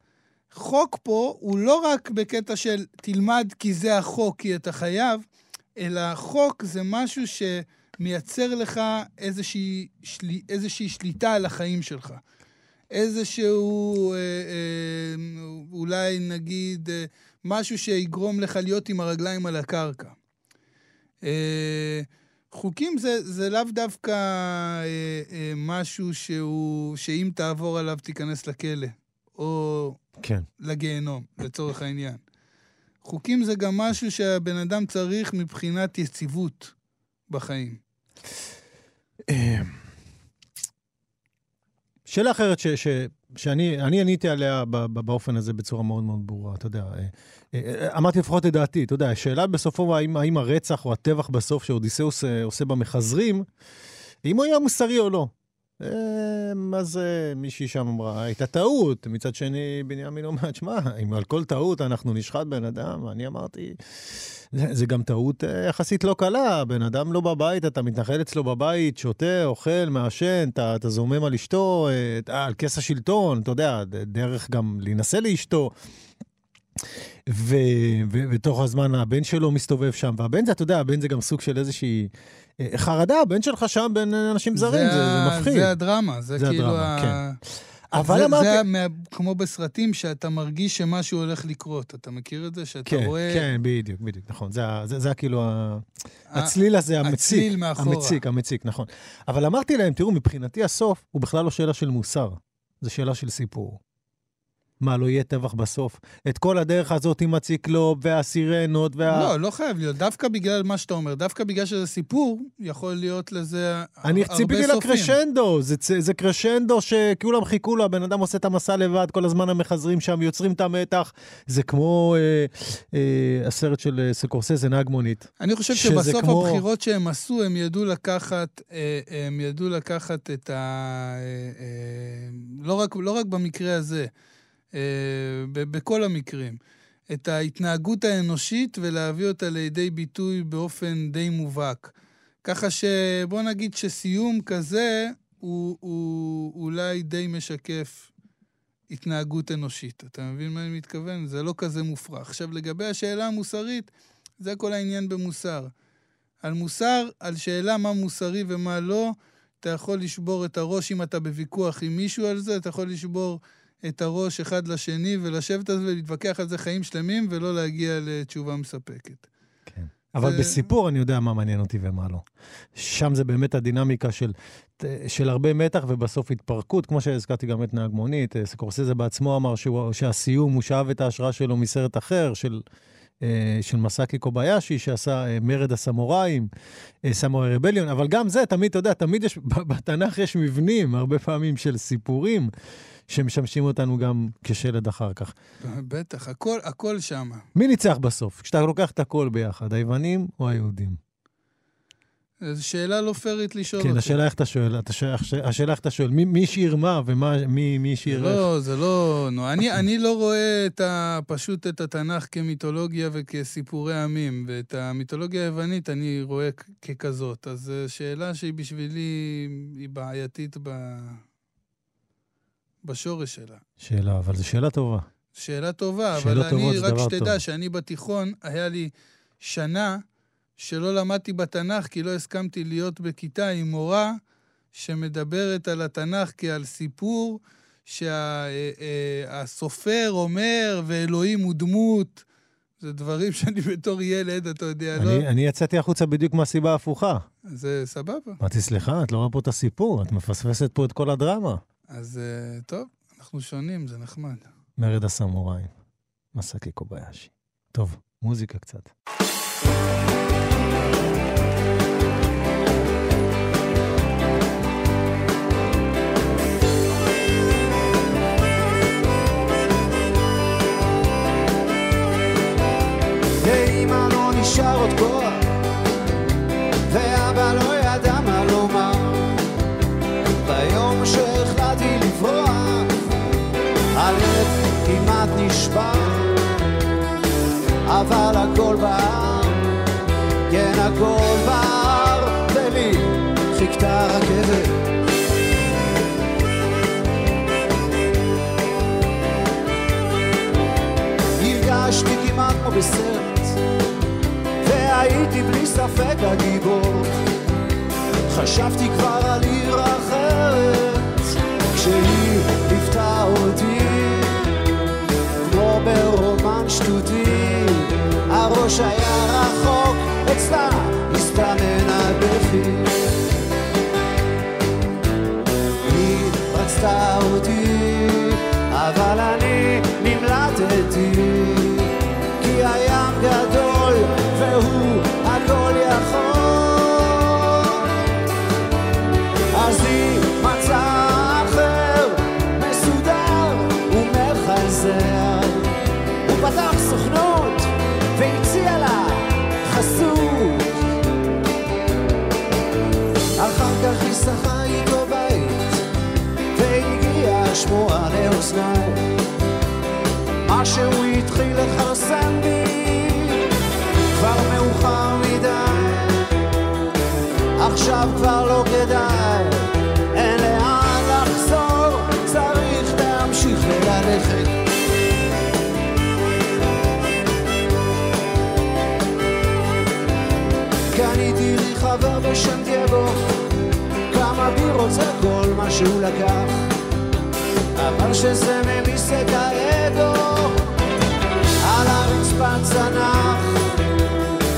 חוק פה הוא לא רק בקטע של תלמד כי זה החוק, כי אתה חייב, אלא חוק זה משהו שמייצר לך איזושהי, שלי, איזושהי שליטה על החיים שלך. איזשהו, אה, אה, אולי נגיד, אה, משהו שיגרום לך להיות עם הרגליים על הקרקע. אה, חוקים זה, זה לאו דווקא אה, אה, משהו שהוא, שאם תעבור עליו תיכנס לכלא, או כן. לגיהנום, לצורך העניין. חוקים זה גם משהו שהבן אדם צריך מבחינת יציבות בחיים. אה, שאלה אחרת ש, ש, שאני אני עניתי עליה באופן הזה בצורה מאוד מאוד ברורה, אתה יודע. אה, אה, אמרתי לפחות את דעתי, אתה יודע, השאלה בסופו, האם, האם הרצח או הטבח בסוף שאודיסאוס עושה במחזרים, אם הוא היה מוסרי או לא. אז מישהי שם אמרה, הייתה טעות. מצד שני, בנימין אומר, שמע, אם על כל טעות אנחנו נשחט בן אדם, אני אמרתי, זה, גם טעות יחסית לא קלה. בן אדם לא בבית, אתה מתנחל אצלו בבית, שותה, אוכל, מעשן, אתה, אתה זומם על אשתו, על כס השלטון, אתה יודע, דרך גם להינשא לאשתו. ובתוך הזמן הבן שלו מסתובב שם, והבן זה, אתה יודע, הבן זה גם סוג של איזושהי אה, חרדה, הבן שלך שם בין אנשים זרים, זה, זה, זה מפחיד. זה הדרמה, זה, זה כאילו הדרמה, ה... כן. אבל זה, אמרתי... זה מה, כמו בסרטים, שאתה מרגיש שמשהו הולך לקרות. אתה מכיר את זה? שאתה כן, רואה... כן, בדיוק, בדיוק, נכון. זה, זה, זה כאילו ה... הצליל הזה, המציק. הצליל מאחורה. המציק, המציק, נכון. אבל אמרתי להם, תראו, מבחינתי הסוף הוא בכלל לא שאלה של מוסר, זה שאלה של סיפור. מה, לא יהיה טבח בסוף? את כל הדרך הזאת עם הציקלופ והסירנות וה... לא, לא חייב להיות. דווקא בגלל מה שאתה אומר, דווקא בגלל שזה סיפור, יכול להיות לזה הרבה סופים. אני ציפיתי לקרשנדו, זה, זה קרשנדו שכולם חיכו לו, הבן אדם עושה את המסע לבד, כל הזמן המחזרים שם, יוצרים את המתח. זה כמו אה, אה, הסרט של אה, סקורסזה, נהג מונית. אני חושב שבסוף כמו... הבחירות שהם עשו, הם ידעו לקחת, אה, הם ידעו לקחת את ה... אה, אה, לא, רק, לא רק במקרה הזה. אה, בכל המקרים, את ההתנהגות האנושית ולהביא אותה לידי ביטוי באופן די מובהק. ככה שבוא נגיד שסיום כזה הוא, הוא אולי די משקף התנהגות אנושית. אתה מבין מה אני מתכוון? זה לא כזה מופרך. עכשיו, לגבי השאלה המוסרית, זה כל העניין במוסר. על מוסר, על שאלה מה מוסרי ומה לא, אתה יכול לשבור את הראש אם אתה בוויכוח עם מישהו על זה, אתה יכול לשבור את הראש אחד לשני ולשבת על זה ולהתווכח על זה חיים שלמים ולא להגיע לתשובה מספקת. כן. אבל. בסיפור אני יודע מה מעניין אותי ומה לא. שם זה באמת הדינמיקה של, של הרבה מתח ובסוף התפרקות, כמו שהזכרתי גם את נהג מונית. סקורסזה בעצמו אמר שהוא, שהסיום, הוא שאב את ההשראה שלו מסרט אחר, של, אה, של מסאקי קוביישי, שעשה אה, מרד הסמוראים, אה, סמוראי רבליון, אבל גם זה, תמיד, אתה יודע, תמיד יש, בתנ"ך יש מבנים, הרבה פעמים של סיפורים. שמשמשים אותנו גם כשלד אחר כך. בטח, הכל, הכל שם. מי ניצח בסוף? כשאתה לוקח את הכל ביחד, היוונים או היהודים? זו שאלה לא פיירית לשאול כן, אותי. כן, השאלה איך אתה שואל, השאלה איך אתה שואל, מי, מי שיר מה ומי שיר איך. לא, זה לא... נו, אני, אני לא רואה את ה, פשוט את התנ"ך כמיתולוגיה וכסיפורי עמים, ואת המיתולוגיה היוונית אני רואה ככזאת. אז זו שאלה שהיא בשבילי, היא בעייתית ב... בשורש שלה. שאלה, אבל זו שאלה טובה. שאלה טובה, אבל אני, רק שתדע שאני בתיכון, היה לי שנה שלא למדתי בתנ"ך, כי לא הסכמתי להיות בכיתה עם מורה שמדברת על התנ"ך כעל סיפור שהסופר שה, אה, אומר, ואלוהים הוא דמות. זה דברים שאני בתור ילד, אתה יודע, אני, לא... אני יצאתי החוצה בדיוק מהסיבה ההפוכה. זה סבבה. אמרתי, סליחה, את לא רואה פה את הסיפור, את מפספסת פה את כל הדרמה. אז אה, טוב, אנחנו שונים, זה נחמד. מרד הסמוראים, מסקי קוביישי. טוב, מוזיקה קצת. לא נשאר עוד כוח, הכל בער, ולי חיכתה רכבת. הרגשתי כמעט כמו בסרט, והייתי בלי ספק הגיבור. חשבתי כבר על עיר אחרת, כשהיא ליוותה אותי, כמו ברומן שטותי, הראש היה רצתה אותי, מה שהוא התחיל לכרסם בי, כבר מאוחר מדי. עכשיו כבר לא כדאי, אין לאן לחזור, צריך להמשיך וללכת. קניתי לי חבר בשם דייגו, כמה בירות זה כל מה שהוא לקח, אבל שזה ממיס את האגו, על הרצפה צנח,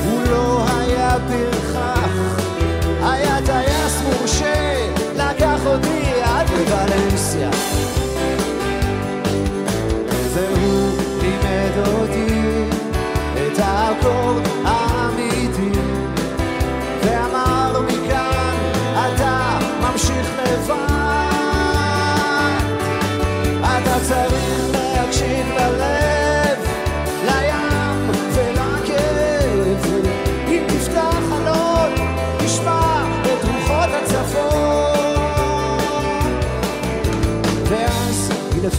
הוא לא היה פרחח. היה טייס מורשה, לקח אותי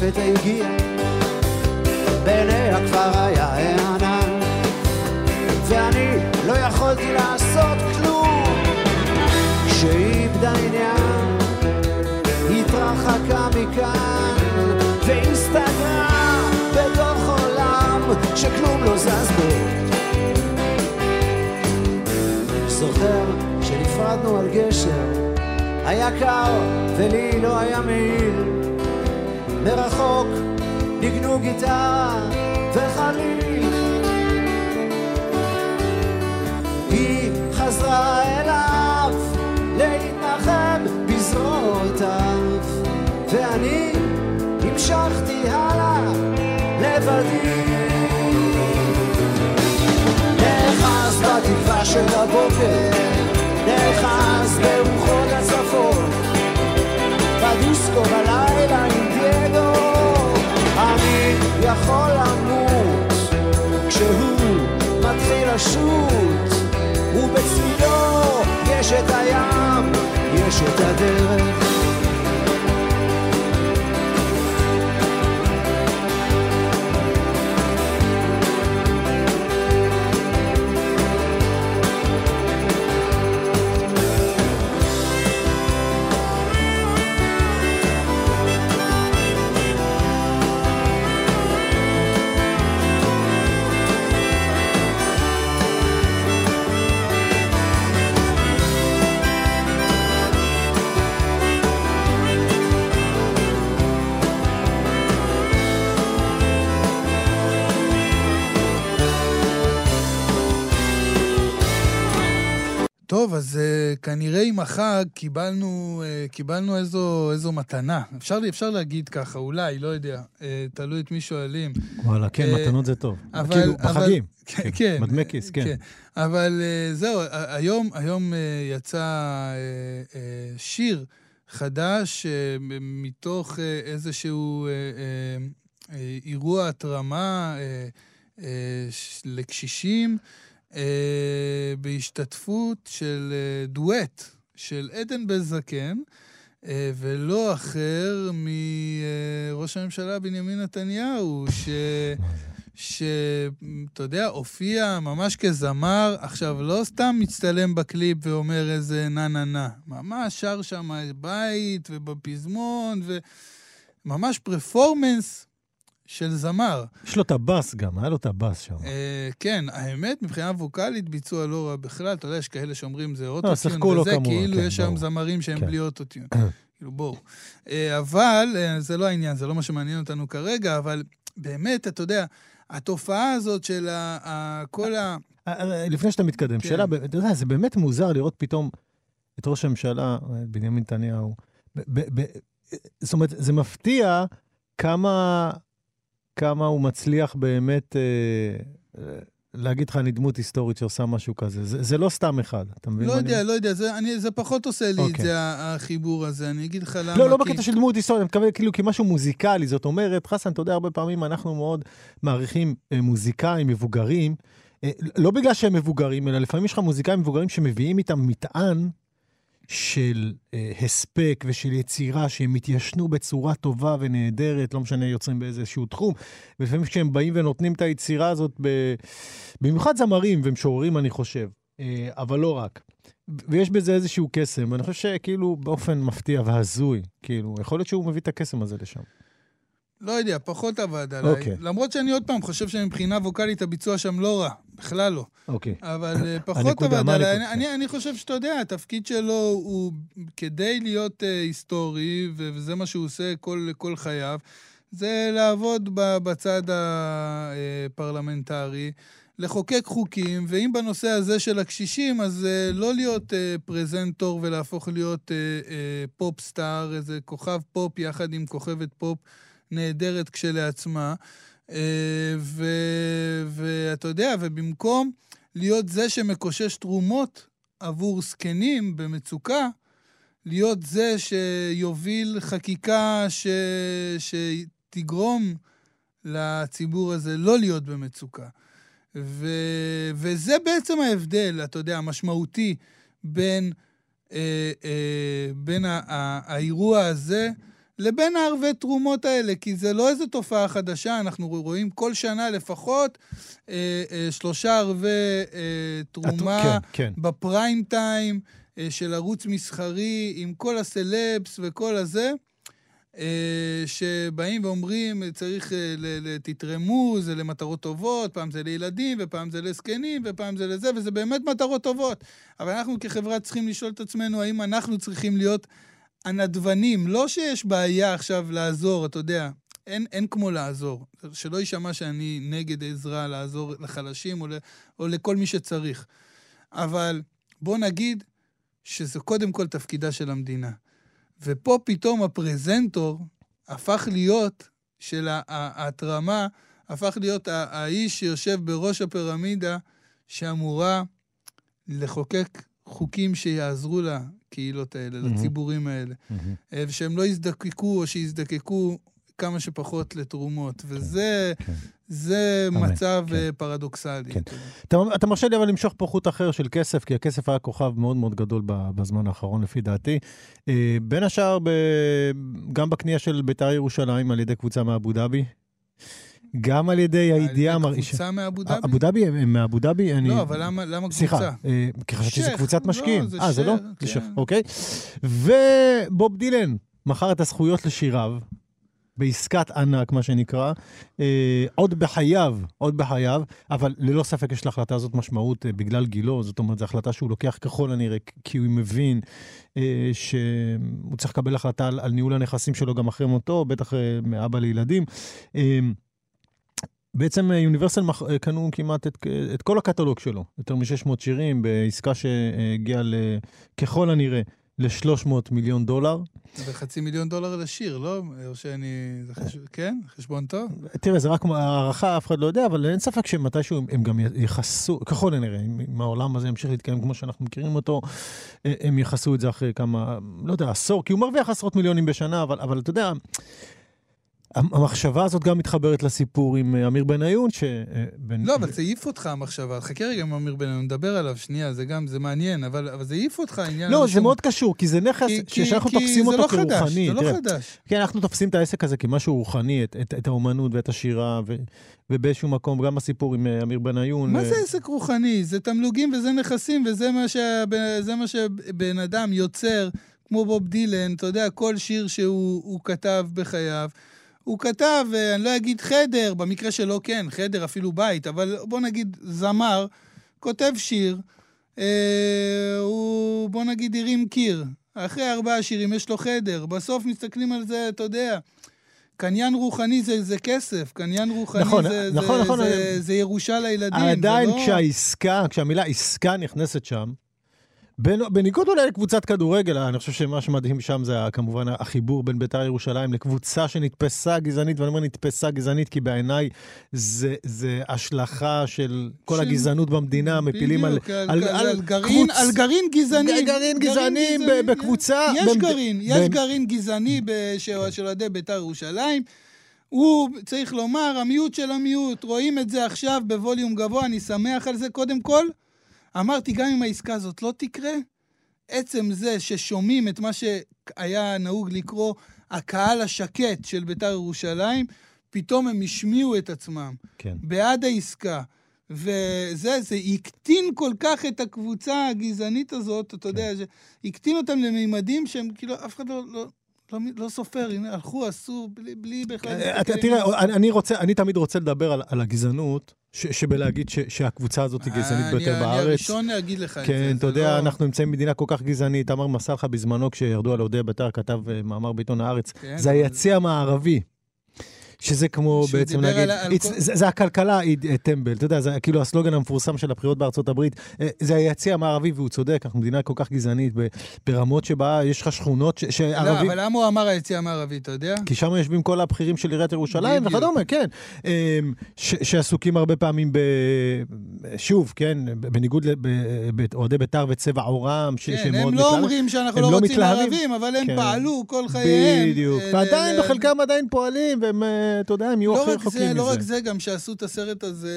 לפתע הגיעה, בעיניה כבר היה הענן, ואני לא יכולתי לעשות כלום. כשהיא איבדה עניין, התרחקה מכאן, והסתגרה בתוך עולם שכלום לא זז בו. זוכר שנפרדנו על גשר, היה קר ולי לא היה מעיל. מרחוק ניגנו גיטרה וחליל. היא חזרה אליו להתנחם בזרועותיו, ואני המשכתי הלאה לבדי. נאחז בתקווה של הבוקר, נאחז ברוחות הצפון, בדיסקו יכול למות כשהוא מתחיל לשוט, ובצדו יש את הים, יש את הדרך. אז uh, כנראה עם החג קיבלנו, uh, קיבלנו איזו, איזו מתנה. אפשר, אפשר להגיד ככה, אולי, לא יודע, uh, תלוי את מי שואלים. וואלה, כן, אה, מתנות זה טוב. אבל- כאילו, אבל- בחגים. כן, כן. מדמי כיס, כן. אבל uh, זהו, היום, היום uh, יצא uh, uh, שיר חדש uh, מתוך uh, איזשהו uh, uh, uh, אירוע התרמה uh, uh, לקשישים, uh, בהשתתפות של uh, דואט של עדן בן זקן. אה, ולא אחר מראש הממשלה בנימין נתניהו, ש... שאתה יודע, הופיע ממש כזמר, עכשיו לא סתם מצטלם בקליפ ואומר איזה נה נה נה, ממש שר שם בית ובפזמון, וממש פרפורמנס של זמר. יש לו את הבאס גם, היה לו את הבאס שם. אה, כן, האמת, מבחינה ווקאלית ביצוע לא רע בכלל, אתה יודע, יש כאלה שאומרים זה אוטוטיון, לא, שיחקו לו וזה כמובן, כאילו כן, יש שם. זמרים שהם כן. בלי אוטוטיון. כאילו, בואו. אה, אבל, אה, זה לא העניין, זה לא מה שמעניין אותנו כרגע, אבל באמת, אתה יודע, התופעה הזאת של ה- ה- כל ה... אה, אה, לפני שאתה מתקדם, כן. שאלה, אתה יודע, זה באמת מוזר לראות פתאום את ראש הממשלה, אה, בנימין נתניהו. זאת אומרת, זה מפתיע כמה, כמה הוא מצליח באמת אה, להגיד לך, אני דמות היסטורית שעושה משהו כזה. זה, זה לא סתם אחד, אתה מבין? לא מה אני יודע, לא יודע, זה, אני, זה פחות עושה לי את אוקיי. זה, החיבור הזה. אני אגיד לך למה. לא, לא כי- בקטע של דמות היסטורית, אני מתכוון כאילו כמשהו מוזיקלי. זאת אומרת, חסן, אתה יודע, הרבה פעמים אנחנו מאוד מעריכים אה, מוזיקאים מבוגרים, אה, לא בגלל שהם מבוגרים, אלא לפעמים יש לך מוזיקאים מבוגרים שמביאים איתם מטען של אה, הספק ושל יצירה שהם התיישנו בצורה טובה ונהדרת, לא משנה, יוצרים באיזשהו תחום. ולפעמים כשהם באים ונותנים את היצירה הזאת, ב... במיוחד זמרים ומשוררים, אני חושב, אה, אבל לא רק. ויש בזה איזשהו קסם, ואני חושב שכאילו באופן מפתיע והזוי, כאילו, יכול להיות שהוא מביא את הקסם הזה לשם. לא יודע, פחות עבד עליי. אוקיי. למרות שאני עוד פעם חושב שמבחינה ווקאלית הביצוע שם לא רע, בכלל לא. אוקיי. אבל אה, פחות עבד עליי. אני, אני, אני חושב שאתה יודע, התפקיד שלו הוא כדי להיות uh, היסטורי, וזה מה שהוא עושה כל, כל חייו, זה לעבוד בצד הפרלמנטרי, לחוקק חוקים, ואם בנושא הזה של הקשישים, אז uh, לא להיות uh, פרזנטור ולהפוך להיות uh, uh, pop star, איזה כוכב פופ יחד עם כוכבת פופ נהדרת כשלעצמה. אה, ואתה יודע, ובמקום להיות זה שמקושש תרומות עבור זקנים במצוקה, להיות זה שיוביל חקיקה ש... שתגרום לציבור הזה לא להיות במצוקה. ו... וזה בעצם ההבדל, אתה יודע, המשמעותי בין, אה, אה, בין ה- ה- האירוע הזה לבין הערבי תרומות האלה, כי זה לא איזו תופעה חדשה, אנחנו רואים כל שנה לפחות אה, אה, שלושה ערבי אה, תרומה כן, כן. בפריים טיים אה, של ערוץ מסחרי עם כל הסלבס וכל הזה, אה, שבאים ואומרים, צריך, אה, תתרמו, זה למטרות טובות, פעם זה לילדים, ופעם זה לזקנים, ופעם זה לזה, וזה באמת מטרות טובות. אבל אנחנו כחברה צריכים לשאול את עצמנו האם אנחנו צריכים להיות הנדבנים. לא שיש בעיה עכשיו לעזור, אתה יודע, אין, אין כמו לעזור. שלא יישמע שאני נגד עזרה לעזור לחלשים או, ל, או לכל מי שצריך. אבל בוא נגיד שזה קודם כל תפקידה של המדינה. ופה פתאום הפרזנטור הפך להיות, של ההתרמה, הפך להיות האיש שיושב בראש הפירמידה שאמורה לחוקק חוקים שיעזרו לקהילות האלה, מהמם. לציבורים האלה. אה, ושהם לא יזדקקו או שיזדקקו כמה שפחות לתרומות. וזה כן. זה אמן, מצב כן. אה, פרדוקסלי. כן. אתה. אתה, מרשה לי אבל למשוך פה חוט אחר של כסף, כי הכסף היה כוכב מאוד מאוד גדול בזמן האחרון, לפי דעתי. אה, בין השאר, ב, גם בקנייה של בית"ר ירושלים על ידי קבוצה מאבו דאבי, גם על ידי הידיעה המרעישה. קבוצה מאבו דאבי? אבו דאבי, הם הם מאבו דאבי, אני... לא, אבל למה למה קבוצה? סליחה, אה, כי חשבתי שזה שייח. קבוצת לא, משקיעים. אה, זה לא? שייח, זה שייח, כן. אוקיי. ובוב דילן מכר את הזכויות לשיריו. בעסקת ענק, מה שנקרא, אה, עוד בחייו, עוד בחייו, אבל ללא ספק יש להחלטה הזאת משמעות אה, בגלל גילו, זאת אומרת, זו החלטה שהוא לוקח ככל הנראה, כי הוא מבין אה, שהוא צריך לקבל החלטה על, על ניהול הנכסים שלו גם אחרי מותו, בטח אה, מאבא לילדים. אה, בעצם אה, יוניברסל מח- אה, קנו כמעט את, את כל הקטלוג שלו, יותר מ-600 שירים, בעסקה שהגיעה ל- ככל הנראה ל-300 מיליון דולר. וחצי מיליון דולר לשיר, לא? או שאני... זה חשוב... כן? חשבון טוב? תראה, זה רק הערכה, אף אחד לא יודע, אבל אין ספק שמתישהו הם, הם גם יכסו, ככל הנראה, אם, העולם הזה ימשיך להתקיים כמו שאנחנו מכירים אותו, אה, הם יכסו את זה אחרי כמה, לא יודע, עשור, כי הוא מרוויח עשרות מיליונים בשנה, אבל, אבל אתה יודע, המחשבה הזאת גם מתחברת לסיפור עם אה, אמיר בניון, ש... אה, בן- לא, אבל זה העיף אותך המחשבה. חכה רגע עם אמיר בניון, נדבר עליו שנייה, זה גם, זה מעניין, אבל, אבל זה העיף אותך העניין לא, זה מאוד קשור, כי זה נכס כי- שאנחנו כי תופסים זה אותו לא חדש, כרוחני. זה לא תראה, חדש. כן, אנחנו תופסים את העסק הזה כמשהו רוחני, את, את, את האומנות ואת השירה, ו, ובאיזשהו מקום, גם הסיפור עם אה, אמיר בניון. מה אה, זה עסק רוחני? זה תמלוגים וזה נכסים, וזה מה, זה מה שבן אדם יוצר, כמו בוב דילן, אתה יודע, כל שיר שהוא הוא כתב בחייו. הוא כתב, אה, אני לא אגיד חדר, במקרה שלו כן, חדר, אפילו בית, אבל בוא נגיד זמר, כותב שיר, אה, הוא, בוא נגיד, הרים קיר. אחרי ארבעה שירים יש לו חדר. בסוף מסתכלים על זה, אתה יודע, קניין רוחני זה, זה כסף, קניין רוחני נכון, זה, נכון, זה, נכון, זה, אה, זה, זה ירושה לילדים. עדיין לא... כשהעסקה, כשהמילה עסקה נכנסת שם, בניגוד אולי לקבוצת כדורגל, אני חושב שמה שמדהים שם זה כמובן החיבור בין בית"ר ירושלים לקבוצה שנתפסה גזענית, ואני אומר נתפסה גזענית כי בעיניי זה, זה השלכה של כל של- הגזענות במדינה, מפילים על... בדיוק, על, על- על, על גרעין, קבוצ- על גרעין גזעני. גרעין גזעני ב- בקבוצה. יש במד- גרעין, יש במ- גרעין גזעני ב- של של אוהדי בית"ר ירושלים. הוא, צריך לומר, המיעוט של המיעוט. רואים את זה עכשיו בווליום גבוה, אני שמח על זה. קודם כל, אמרתי, גם אם העסקה הזאת לא תקרה, עצם זה ששומעים את מה שהיה נהוג לקרוא הקהל השקט של בית"ר ירושלים, פתאום הם השמיעו את עצמם. כן. בעד העסקה. וזה, זה הקטין כל כך את הקבוצה הגזענית הזאת, אתה יודע, זה הקטין אותם לממדים שהם כאילו, אף אחד לא, לא, לא, לא סופר, הנה, הלכו, עשו, בלי, בלי בכלל... אם תראה, אני, רוצה, אני תמיד רוצה לדבר על, על הגזענות, ש, שבלהגיד ש, שהקבוצה הזאת היא גזענית אה, ביותר אני, אני בארץ. הראשון להגיד לך את זה. כן, אתה יודע, לא- אנחנו נמצאים במדינה כל כך גזענית. אמר מסלחה בזמנו, כשירדו על אוהדי בית"ר, כתב אה, מאמר בעיתון הארץ, כן, זה אבל- היציע המערבי. שזה כמו בעצם להגיד, על על כל- זה, זה הכלכלה היא אה, טמבל, אתה יודע, זה כאילו הסלוגן המפורסם של הבחירות בארצות הברית, אה, זה היציע המערבי, והוא צודק, אנחנו מדינה כל כך גזענית, ברמות שבה יש לך שכונות ש- לא, שערבים... אבל למה הוא אמר היציאה המערבית, אתה יודע? כי שם יושבים כל הבכירים של עיריית ירושלים. וכדומה, כן. אמ, ש- שעסוקים הרבה פעמים ב... שוב, כן, בניגוד לאוהדי בית"ר וצבע עורם, ש- כן, שהם הם מאוד לא מתלהבים. אומרים שאנחנו הם לא לא רוצים. ערבים, אבל הם כן. פעלו כל חייהם. בדיוק, ועדיין בחלקם עדיין פועלים, והם, אה, אתה יודע, הם יהיו לא הכי רחוקים זה, מזה. לא רק זה, גם שעשו את הסרט הזה,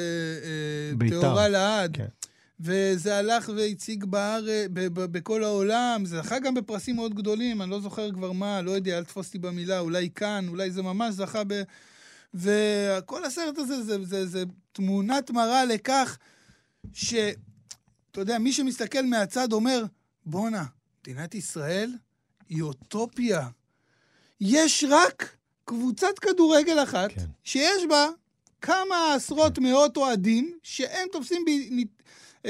אה, בית"ר. טהורה לעד. כן. וזה הלך והציג בארץ, בכל העולם, זה זכה גם בפרסים מאוד גדולים, אני לא זוכר כבר מה, לא יודע, אל תתפוס אותי במילה, אולי כאן, אולי זה ממש זכה ב... וכל הסרט הזה זה, זה, זה תמונת מראה לכך ש... אתה יודע, מי שמסתכל מהצד אומר, בואנה, מדינת ישראל היא אוטופיה. יש רק קבוצת כדורגל אחת, כן. שיש בה כמה עשרות מאות אוהדים, שהם תופסים, ב...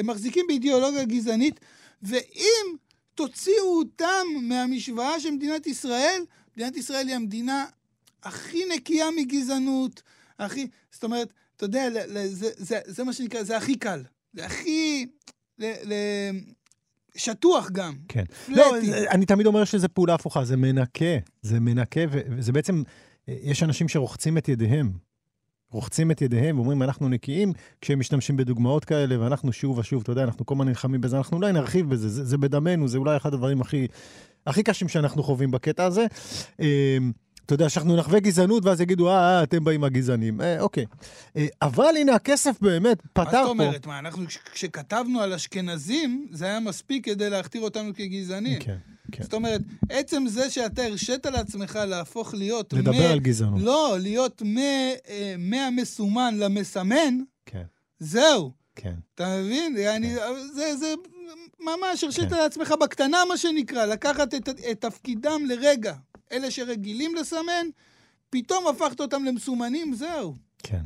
מחזיקים באידיאולוגיה גזענית, ואם תוציאו אותם מהמשוואה של מדינת ישראל, מדינת ישראל היא המדינה הכי נקייה מגזענות, הכי... זאת אומרת, אתה יודע, זה, זה, זה מה שנקרא, זה הכי קל. זה הכי... ל, ל, שטוח גם. כן. פלטי. לא, אני תמיד אומר שזה פעולה הפוכה, זה מנקה. זה מנקה, וזה בעצם, יש אנשים שרוחצים את ידיהם. רוחצים את ידיהם ואומרים, אנחנו נקיים, כשהם משתמשים בדוגמאות כאלה, ואנחנו שוב ושוב, אתה יודע, אנחנו כל הזמן נלחמים בזה, אנחנו אולי נרחיב בזה, זה, זה בדמנו, זה אולי אחד הדברים הכי, הכי קשים שאנחנו חווים בקטע הזה. אתה יודע, שאנחנו נחווה גזענות, ואז יגידו, אה, אה, אתם באים הגזענים. אה, אוקיי. אה, אבל הנה, הכסף באמת מה פתר זאת פה. אומרת? מה, אנחנו, כש- כשכתבנו על אשכנזים, זה היה מספיק כדי להכתיר אותנו כגזענים. כן, כן. זאת אומרת, עצם זה שאתה הרשית לעצמך להפוך להיות... לדבר על גזענות. לא, להיות מ- אה, מהמסומן למסמן, כן, זהו. כן. אתה מבין? אני, זה, זה ממש, הרשית כן. לעצמך בקטנה, מה שנקרא, לקחת את, את תפקידם לרגע. אלה שרגילים לסמן, פתאום הפכת אותם למסומנים, זהו. כן.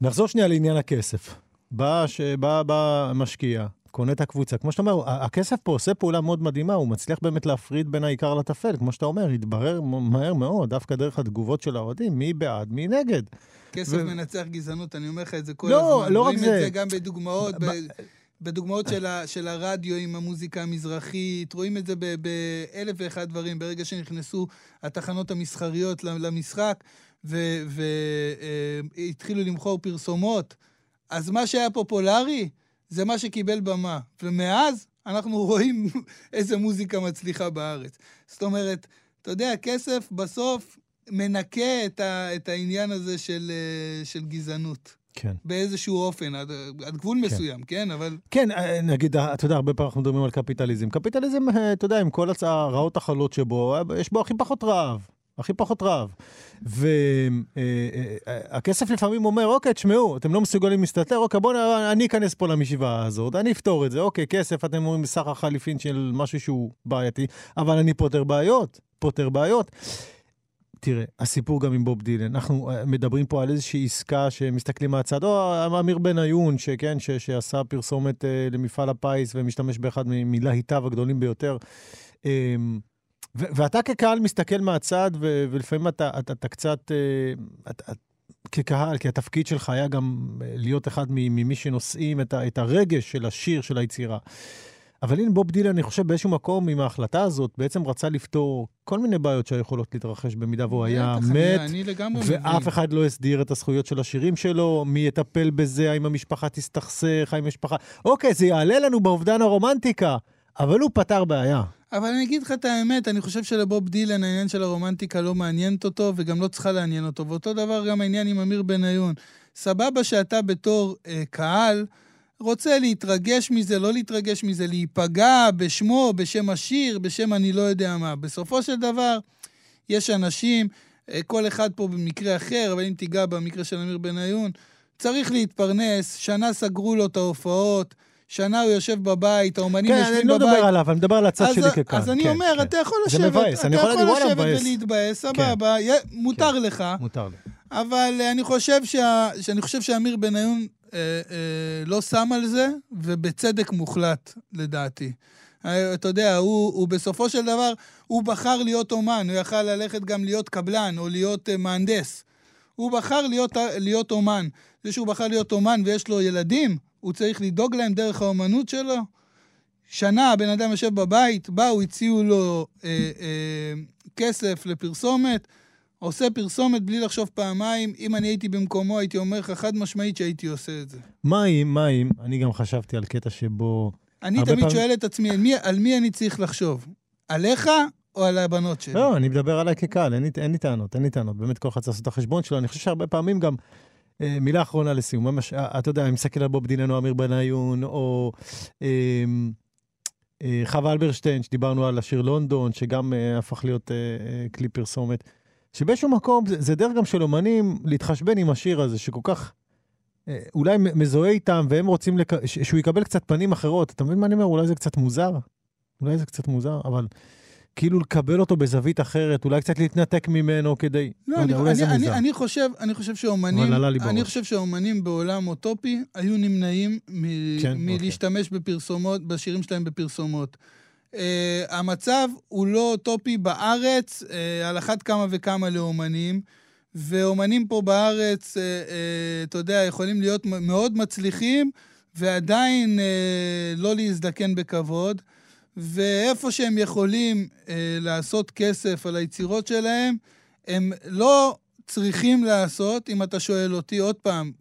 נחזור שנייה לעניין הכסף. בא, ש... בא, בא משקיע, קונה את הקבוצה. כמו שאתה אומר, הכסף פה עושה פעולה מאוד מדהימה, הוא מצליח באמת להפריד בין העיקר לטפל. כמו שאתה אומר, התברר מהר מאוד, דווקא דרך התגובות של האוהדים, מי בעד, מי נגד. כסף ו- מנצח גזענות, אני אומר לך את זה כל לא, הזמן. לא רק רואים זה. את זה גם בדוגמאות, ב- ב... בדוגמאות של, ה, של הרדיו עם המוזיקה המזרחית, רואים את זה באלף ואחד דברים. ברגע שנכנסו התחנות המסחריות למשחק והתחילו למכור פרסומות, אז מה שהיה פופולרי זה מה שקיבל במה. ומאז אנחנו רואים איזה מוזיקה מצליחה בארץ. זאת אומרת, אתה יודע, כסף בסוף מנקה את, ה, את העניין הזה של, אה, של גזענות. כן. באיזשהו אופן, עד, עד גבול מסוים, כן? אבל כן, אה, נגיד, אה, אתה יודע, הרבה פעמים אנחנו מדברים על קפיטליזם. קפיטליזם, אה, אתה יודע, עם כל הצ- הרעות החלות שבו, יש בו הכי פחות רעב. הכי פחות רעב. והכסף לפעמים אומר, אוקיי, תשמעו, אתם לא מסוגלים להסתתר, אוקיי, בואו אני אכנס פה למשוואה הזאת, אני אפתור את זה. אוקיי, כסף, אתם אומרים בסך החליפין של משהו שהוא בעייתי, אבל אני פותר בעיות, פותר בעיות. תראה, הסיפור גם עם בוב דילן, אנחנו אה, מדברים פה על איזושהי עסקה שמסתכלים מהצד, או אמיר בניון, שכן, ש, שעשה פרסומת אה, למפעל הפיס ומשתמש באחד מלהיטיו הגדולים ביותר. אה, ו- ואתה כקהל מסתכל מהצד, ו- ולפעמים אתה, אתה, אתה קצת, אה, אתה, כקהל, כי התפקיד שלך היה גם אה, להיות אחד ממי שנושאים את, ה- את הרגש של השיר, של היצירה. אבל הנה בוב דילן, אני חושב באיזשהו מקום עם ההחלטה הזאת, בעצם רצה לפתור כל מיני בעיות שיכולות להתרחש במידה והוא היה מת. ואף אחד לא הסדיר את הזכויות של השירים שלו, מי יטפל בזה, האם המשפחה תסתכסך, האם המשפחה... אוקיי, זה יעלה לנו באובדן הרומנטיקה, אבל הוא פתר בעיה. אבל אני אגיד לך את האמת, אני חושב שלבוב דילן העניין של הרומנטיקה לא מעניינת אותו, וגם לא צריכה לעניין אותו. ואותו דבר גם העניין עם אמיר בניון. סבבה שאתה בתור אה, קהל רוצה להתרגש מזה, לא להתרגש מזה, להיפגע בשמו, בשם השיר, בשם אני לא יודע מה. בסופו של דבר, יש אנשים, אה, כל אחד פה במקרה אחר, אבל אם תיגע במקרה של אמיר בניון, צריך להתפרנס, שנה סגרו לו את ההופעות, שנה הוא יושב בבית, האומנים כן, יושבים אני לא בבית. מדבר עליו, אני מדבר על הצד אז, שלי כקהל. אז אני כן, אומר, כן. אתה יכול זה לשבת, מבאס, אתה אני יכול יכול להגיד, וואלה, לשבת מבאס. כן. ולהתבאס, סבבה, יה- מותר לך, מותר לי. אבל אה, אני חושב שה- שאני חושב שאמיר בניון לא שם על זה, ובצדק מוחלט, לדעתי. אה, אתה יודע, הוא, הוא בסופו של דבר, הוא בחר להיות אומן, הוא יכל ללכת גם להיות קבלן או להיות אה, מהנדס. הוא בחר להיות, להיות אומן. זה שהוא בחר להיות אומן ויש לו ילדים, הוא צריך לדאוג להם דרך האומנות שלו. שנה הבן אדם יושב בבית, באו, הציעו לו אה, אה, כסף לפרסומת, עושה פרסומת בלי לחשוב פעמיים. אם אני הייתי במקומו, הייתי אומר לך חד משמעית שהייתי עושה את זה. מה אם, מה אם, אני גם חשבתי על קטע שבו... אני תמיד פעמים- שואל את עצמי, על מי, על מי אני צריך לחשוב? עליך או על הבנות שלי? לא, אני מדבר עליי כקהל, אין אין לי טענות, אין לי טענות. באמת כל אחד צריך לעשות את החשבון שלו. אני חושב שהרבה פעמים גם, אה, מילה אחרונה לסיום, ממש, אה, אתה יודע, אני מסתכל על בוב דילן או אמיר בניון, או אה, אה, חווה אלברשטיין, שדיברנו על השיר לונדון, שגם אה, הפך להיות אה, אה, כלי פרסומת, שבאיזשהו מקום זה, זה דרך גם של אומנים להתחשבן עם השיר הזה, שכל כך... אה, אולי מזוהה איתם, והם רוצים לק... ש- שהוא יקבל קצת פנים אחרות. אתה מבין מה אני אומר? אולי זה קצת מוזר. אולי זה קצת מוזר, אבל כאילו לקבל אותו בזווית אחרת, אולי קצת להתנתק ממנו כדי... לא, לא אני, אולי אני, זה אני, מוזר. אני, חושב, אני חושב שאומנים, אבל עלה לי אני. חושב שהאומנים בעולם אוטופי היו נמנעים מ, כן, אוקיי. מלהשתמש בפרסומות, בשירים שלהם בפרסומות. Uh, המצב הוא לא אוטופי בארץ, uh, על אחת כמה וכמה לאומנים, ואומנים פה בארץ, uh, uh, אתה יודע, יכולים להיות מאוד מצליחים, ועדיין uh, לא להזדקן בכבוד. ואיפה שהם יכולים אה, לעשות כסף על היצירות שלהם, הם לא צריכים לעשות, אם אתה שואל אותי עוד פעם,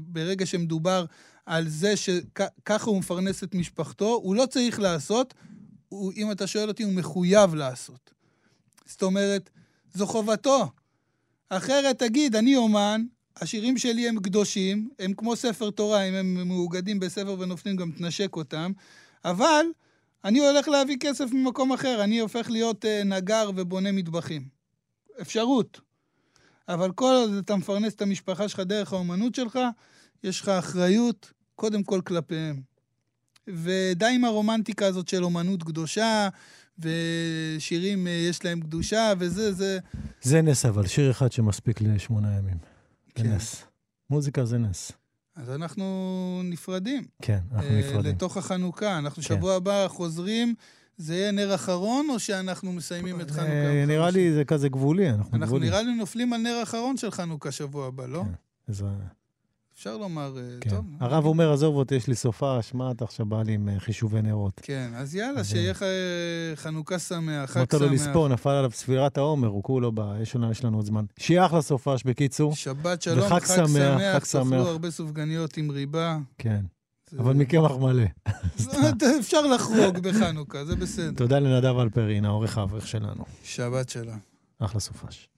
ברגע שמדובר על זה שככה הוא מפרנס את משפחתו, הוא לא צריך לעשות, הוא, אם אתה שואל אותי, הוא מחויב לעשות. זאת אומרת, זו חובתו. אחרת תגיד, אני אומן, השירים שלי הם קדושים, הם כמו ספר תורה, אם הם מאוגדים בספר ונופלים גם תנשק אותם, אבל אני הולך להביא כסף ממקום אחר, אני הופך להיות uh, נגר ובונה מטבחים. אפשרות. אבל כל עוד אתה מפרנס את המשפחה שלך דרך האומנות שלך, יש לך אחריות קודם כל כלפיהם. ודי עם הרומנטיקה הזאת של אומנות קדושה, ושירים uh, יש להם קדושה, וזה, זה... זה נס, אבל שיר אחד שמספיק לשמונה ימים. זה כן. נס. מוזיקה זה נס. אז אנחנו נפרדים. כן, אנחנו אה, נפרדים. לתוך החנוכה. אנחנו כן. שבוע הבא חוזרים, זה יהיה נר אחרון, או שאנחנו מסיימים את חנוכה? אה, נראה בחמישי? לי זה כזה גבולי, אנחנו אנחנו גבולים. נראה לי נופלים על נר אחרון של חנוכה שבוע הבא, לא? כן. אז, אה, אפשר לומר, אה, כן. טוב. הרב אומר, עזוב אותי, יש לי סופה, שמע, אתה עכשיו בא לי עם אה, חישובי נרות. כן, אז יאללה, אז, שיהיה ח- חנוכה שמח, חג אמרת לו שמח. לספור, נפל עליו ספירת העומר, הוא כולו בא, יש לנו- יש לנו עוד זמן. שיהיה אחלה סופש, בקיצור. שבת שלום, וחג חג שמח, שמח, חג שמח. תאכלו הרבה סופגניות עם ריבה. כן, זה- אבל מקמח מלא. אפשר לחרוג בחנוכה, זה בסדר. תודה לנדב אלפרין, העורך האברך שלנו. שבת שלום. אחלה סופש.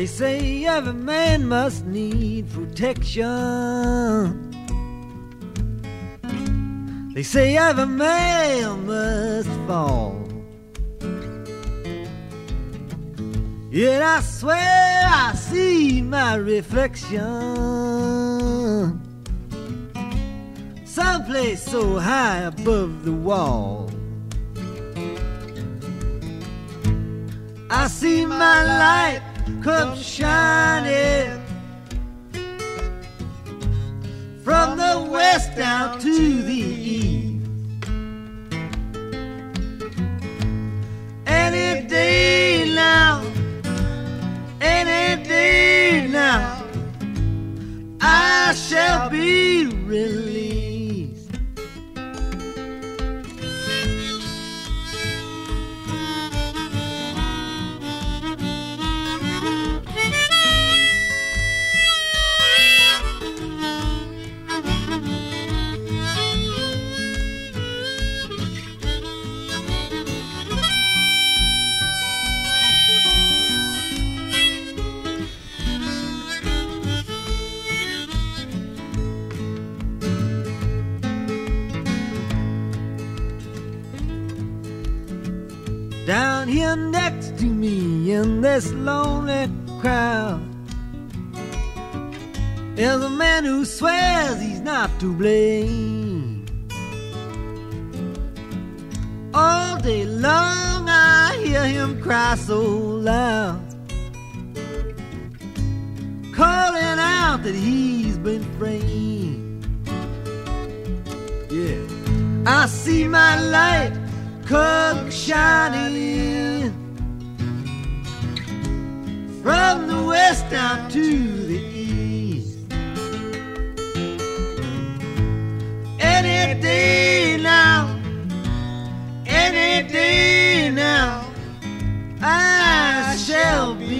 They say every man must need protection. They say every man must fall. Yet I swear I see my reflection. Someplace so high above the wall. I see my light come shining from the west down to the east. Any day now, any day now, I shall be released. Down here next to me in this lonely crowd is a man who swears he's not to blame. All day long I hear him cry so loud, calling out that he's been framed. Yeah, I see my light come shining from the west down to the east. Any day now, any day now, I shall be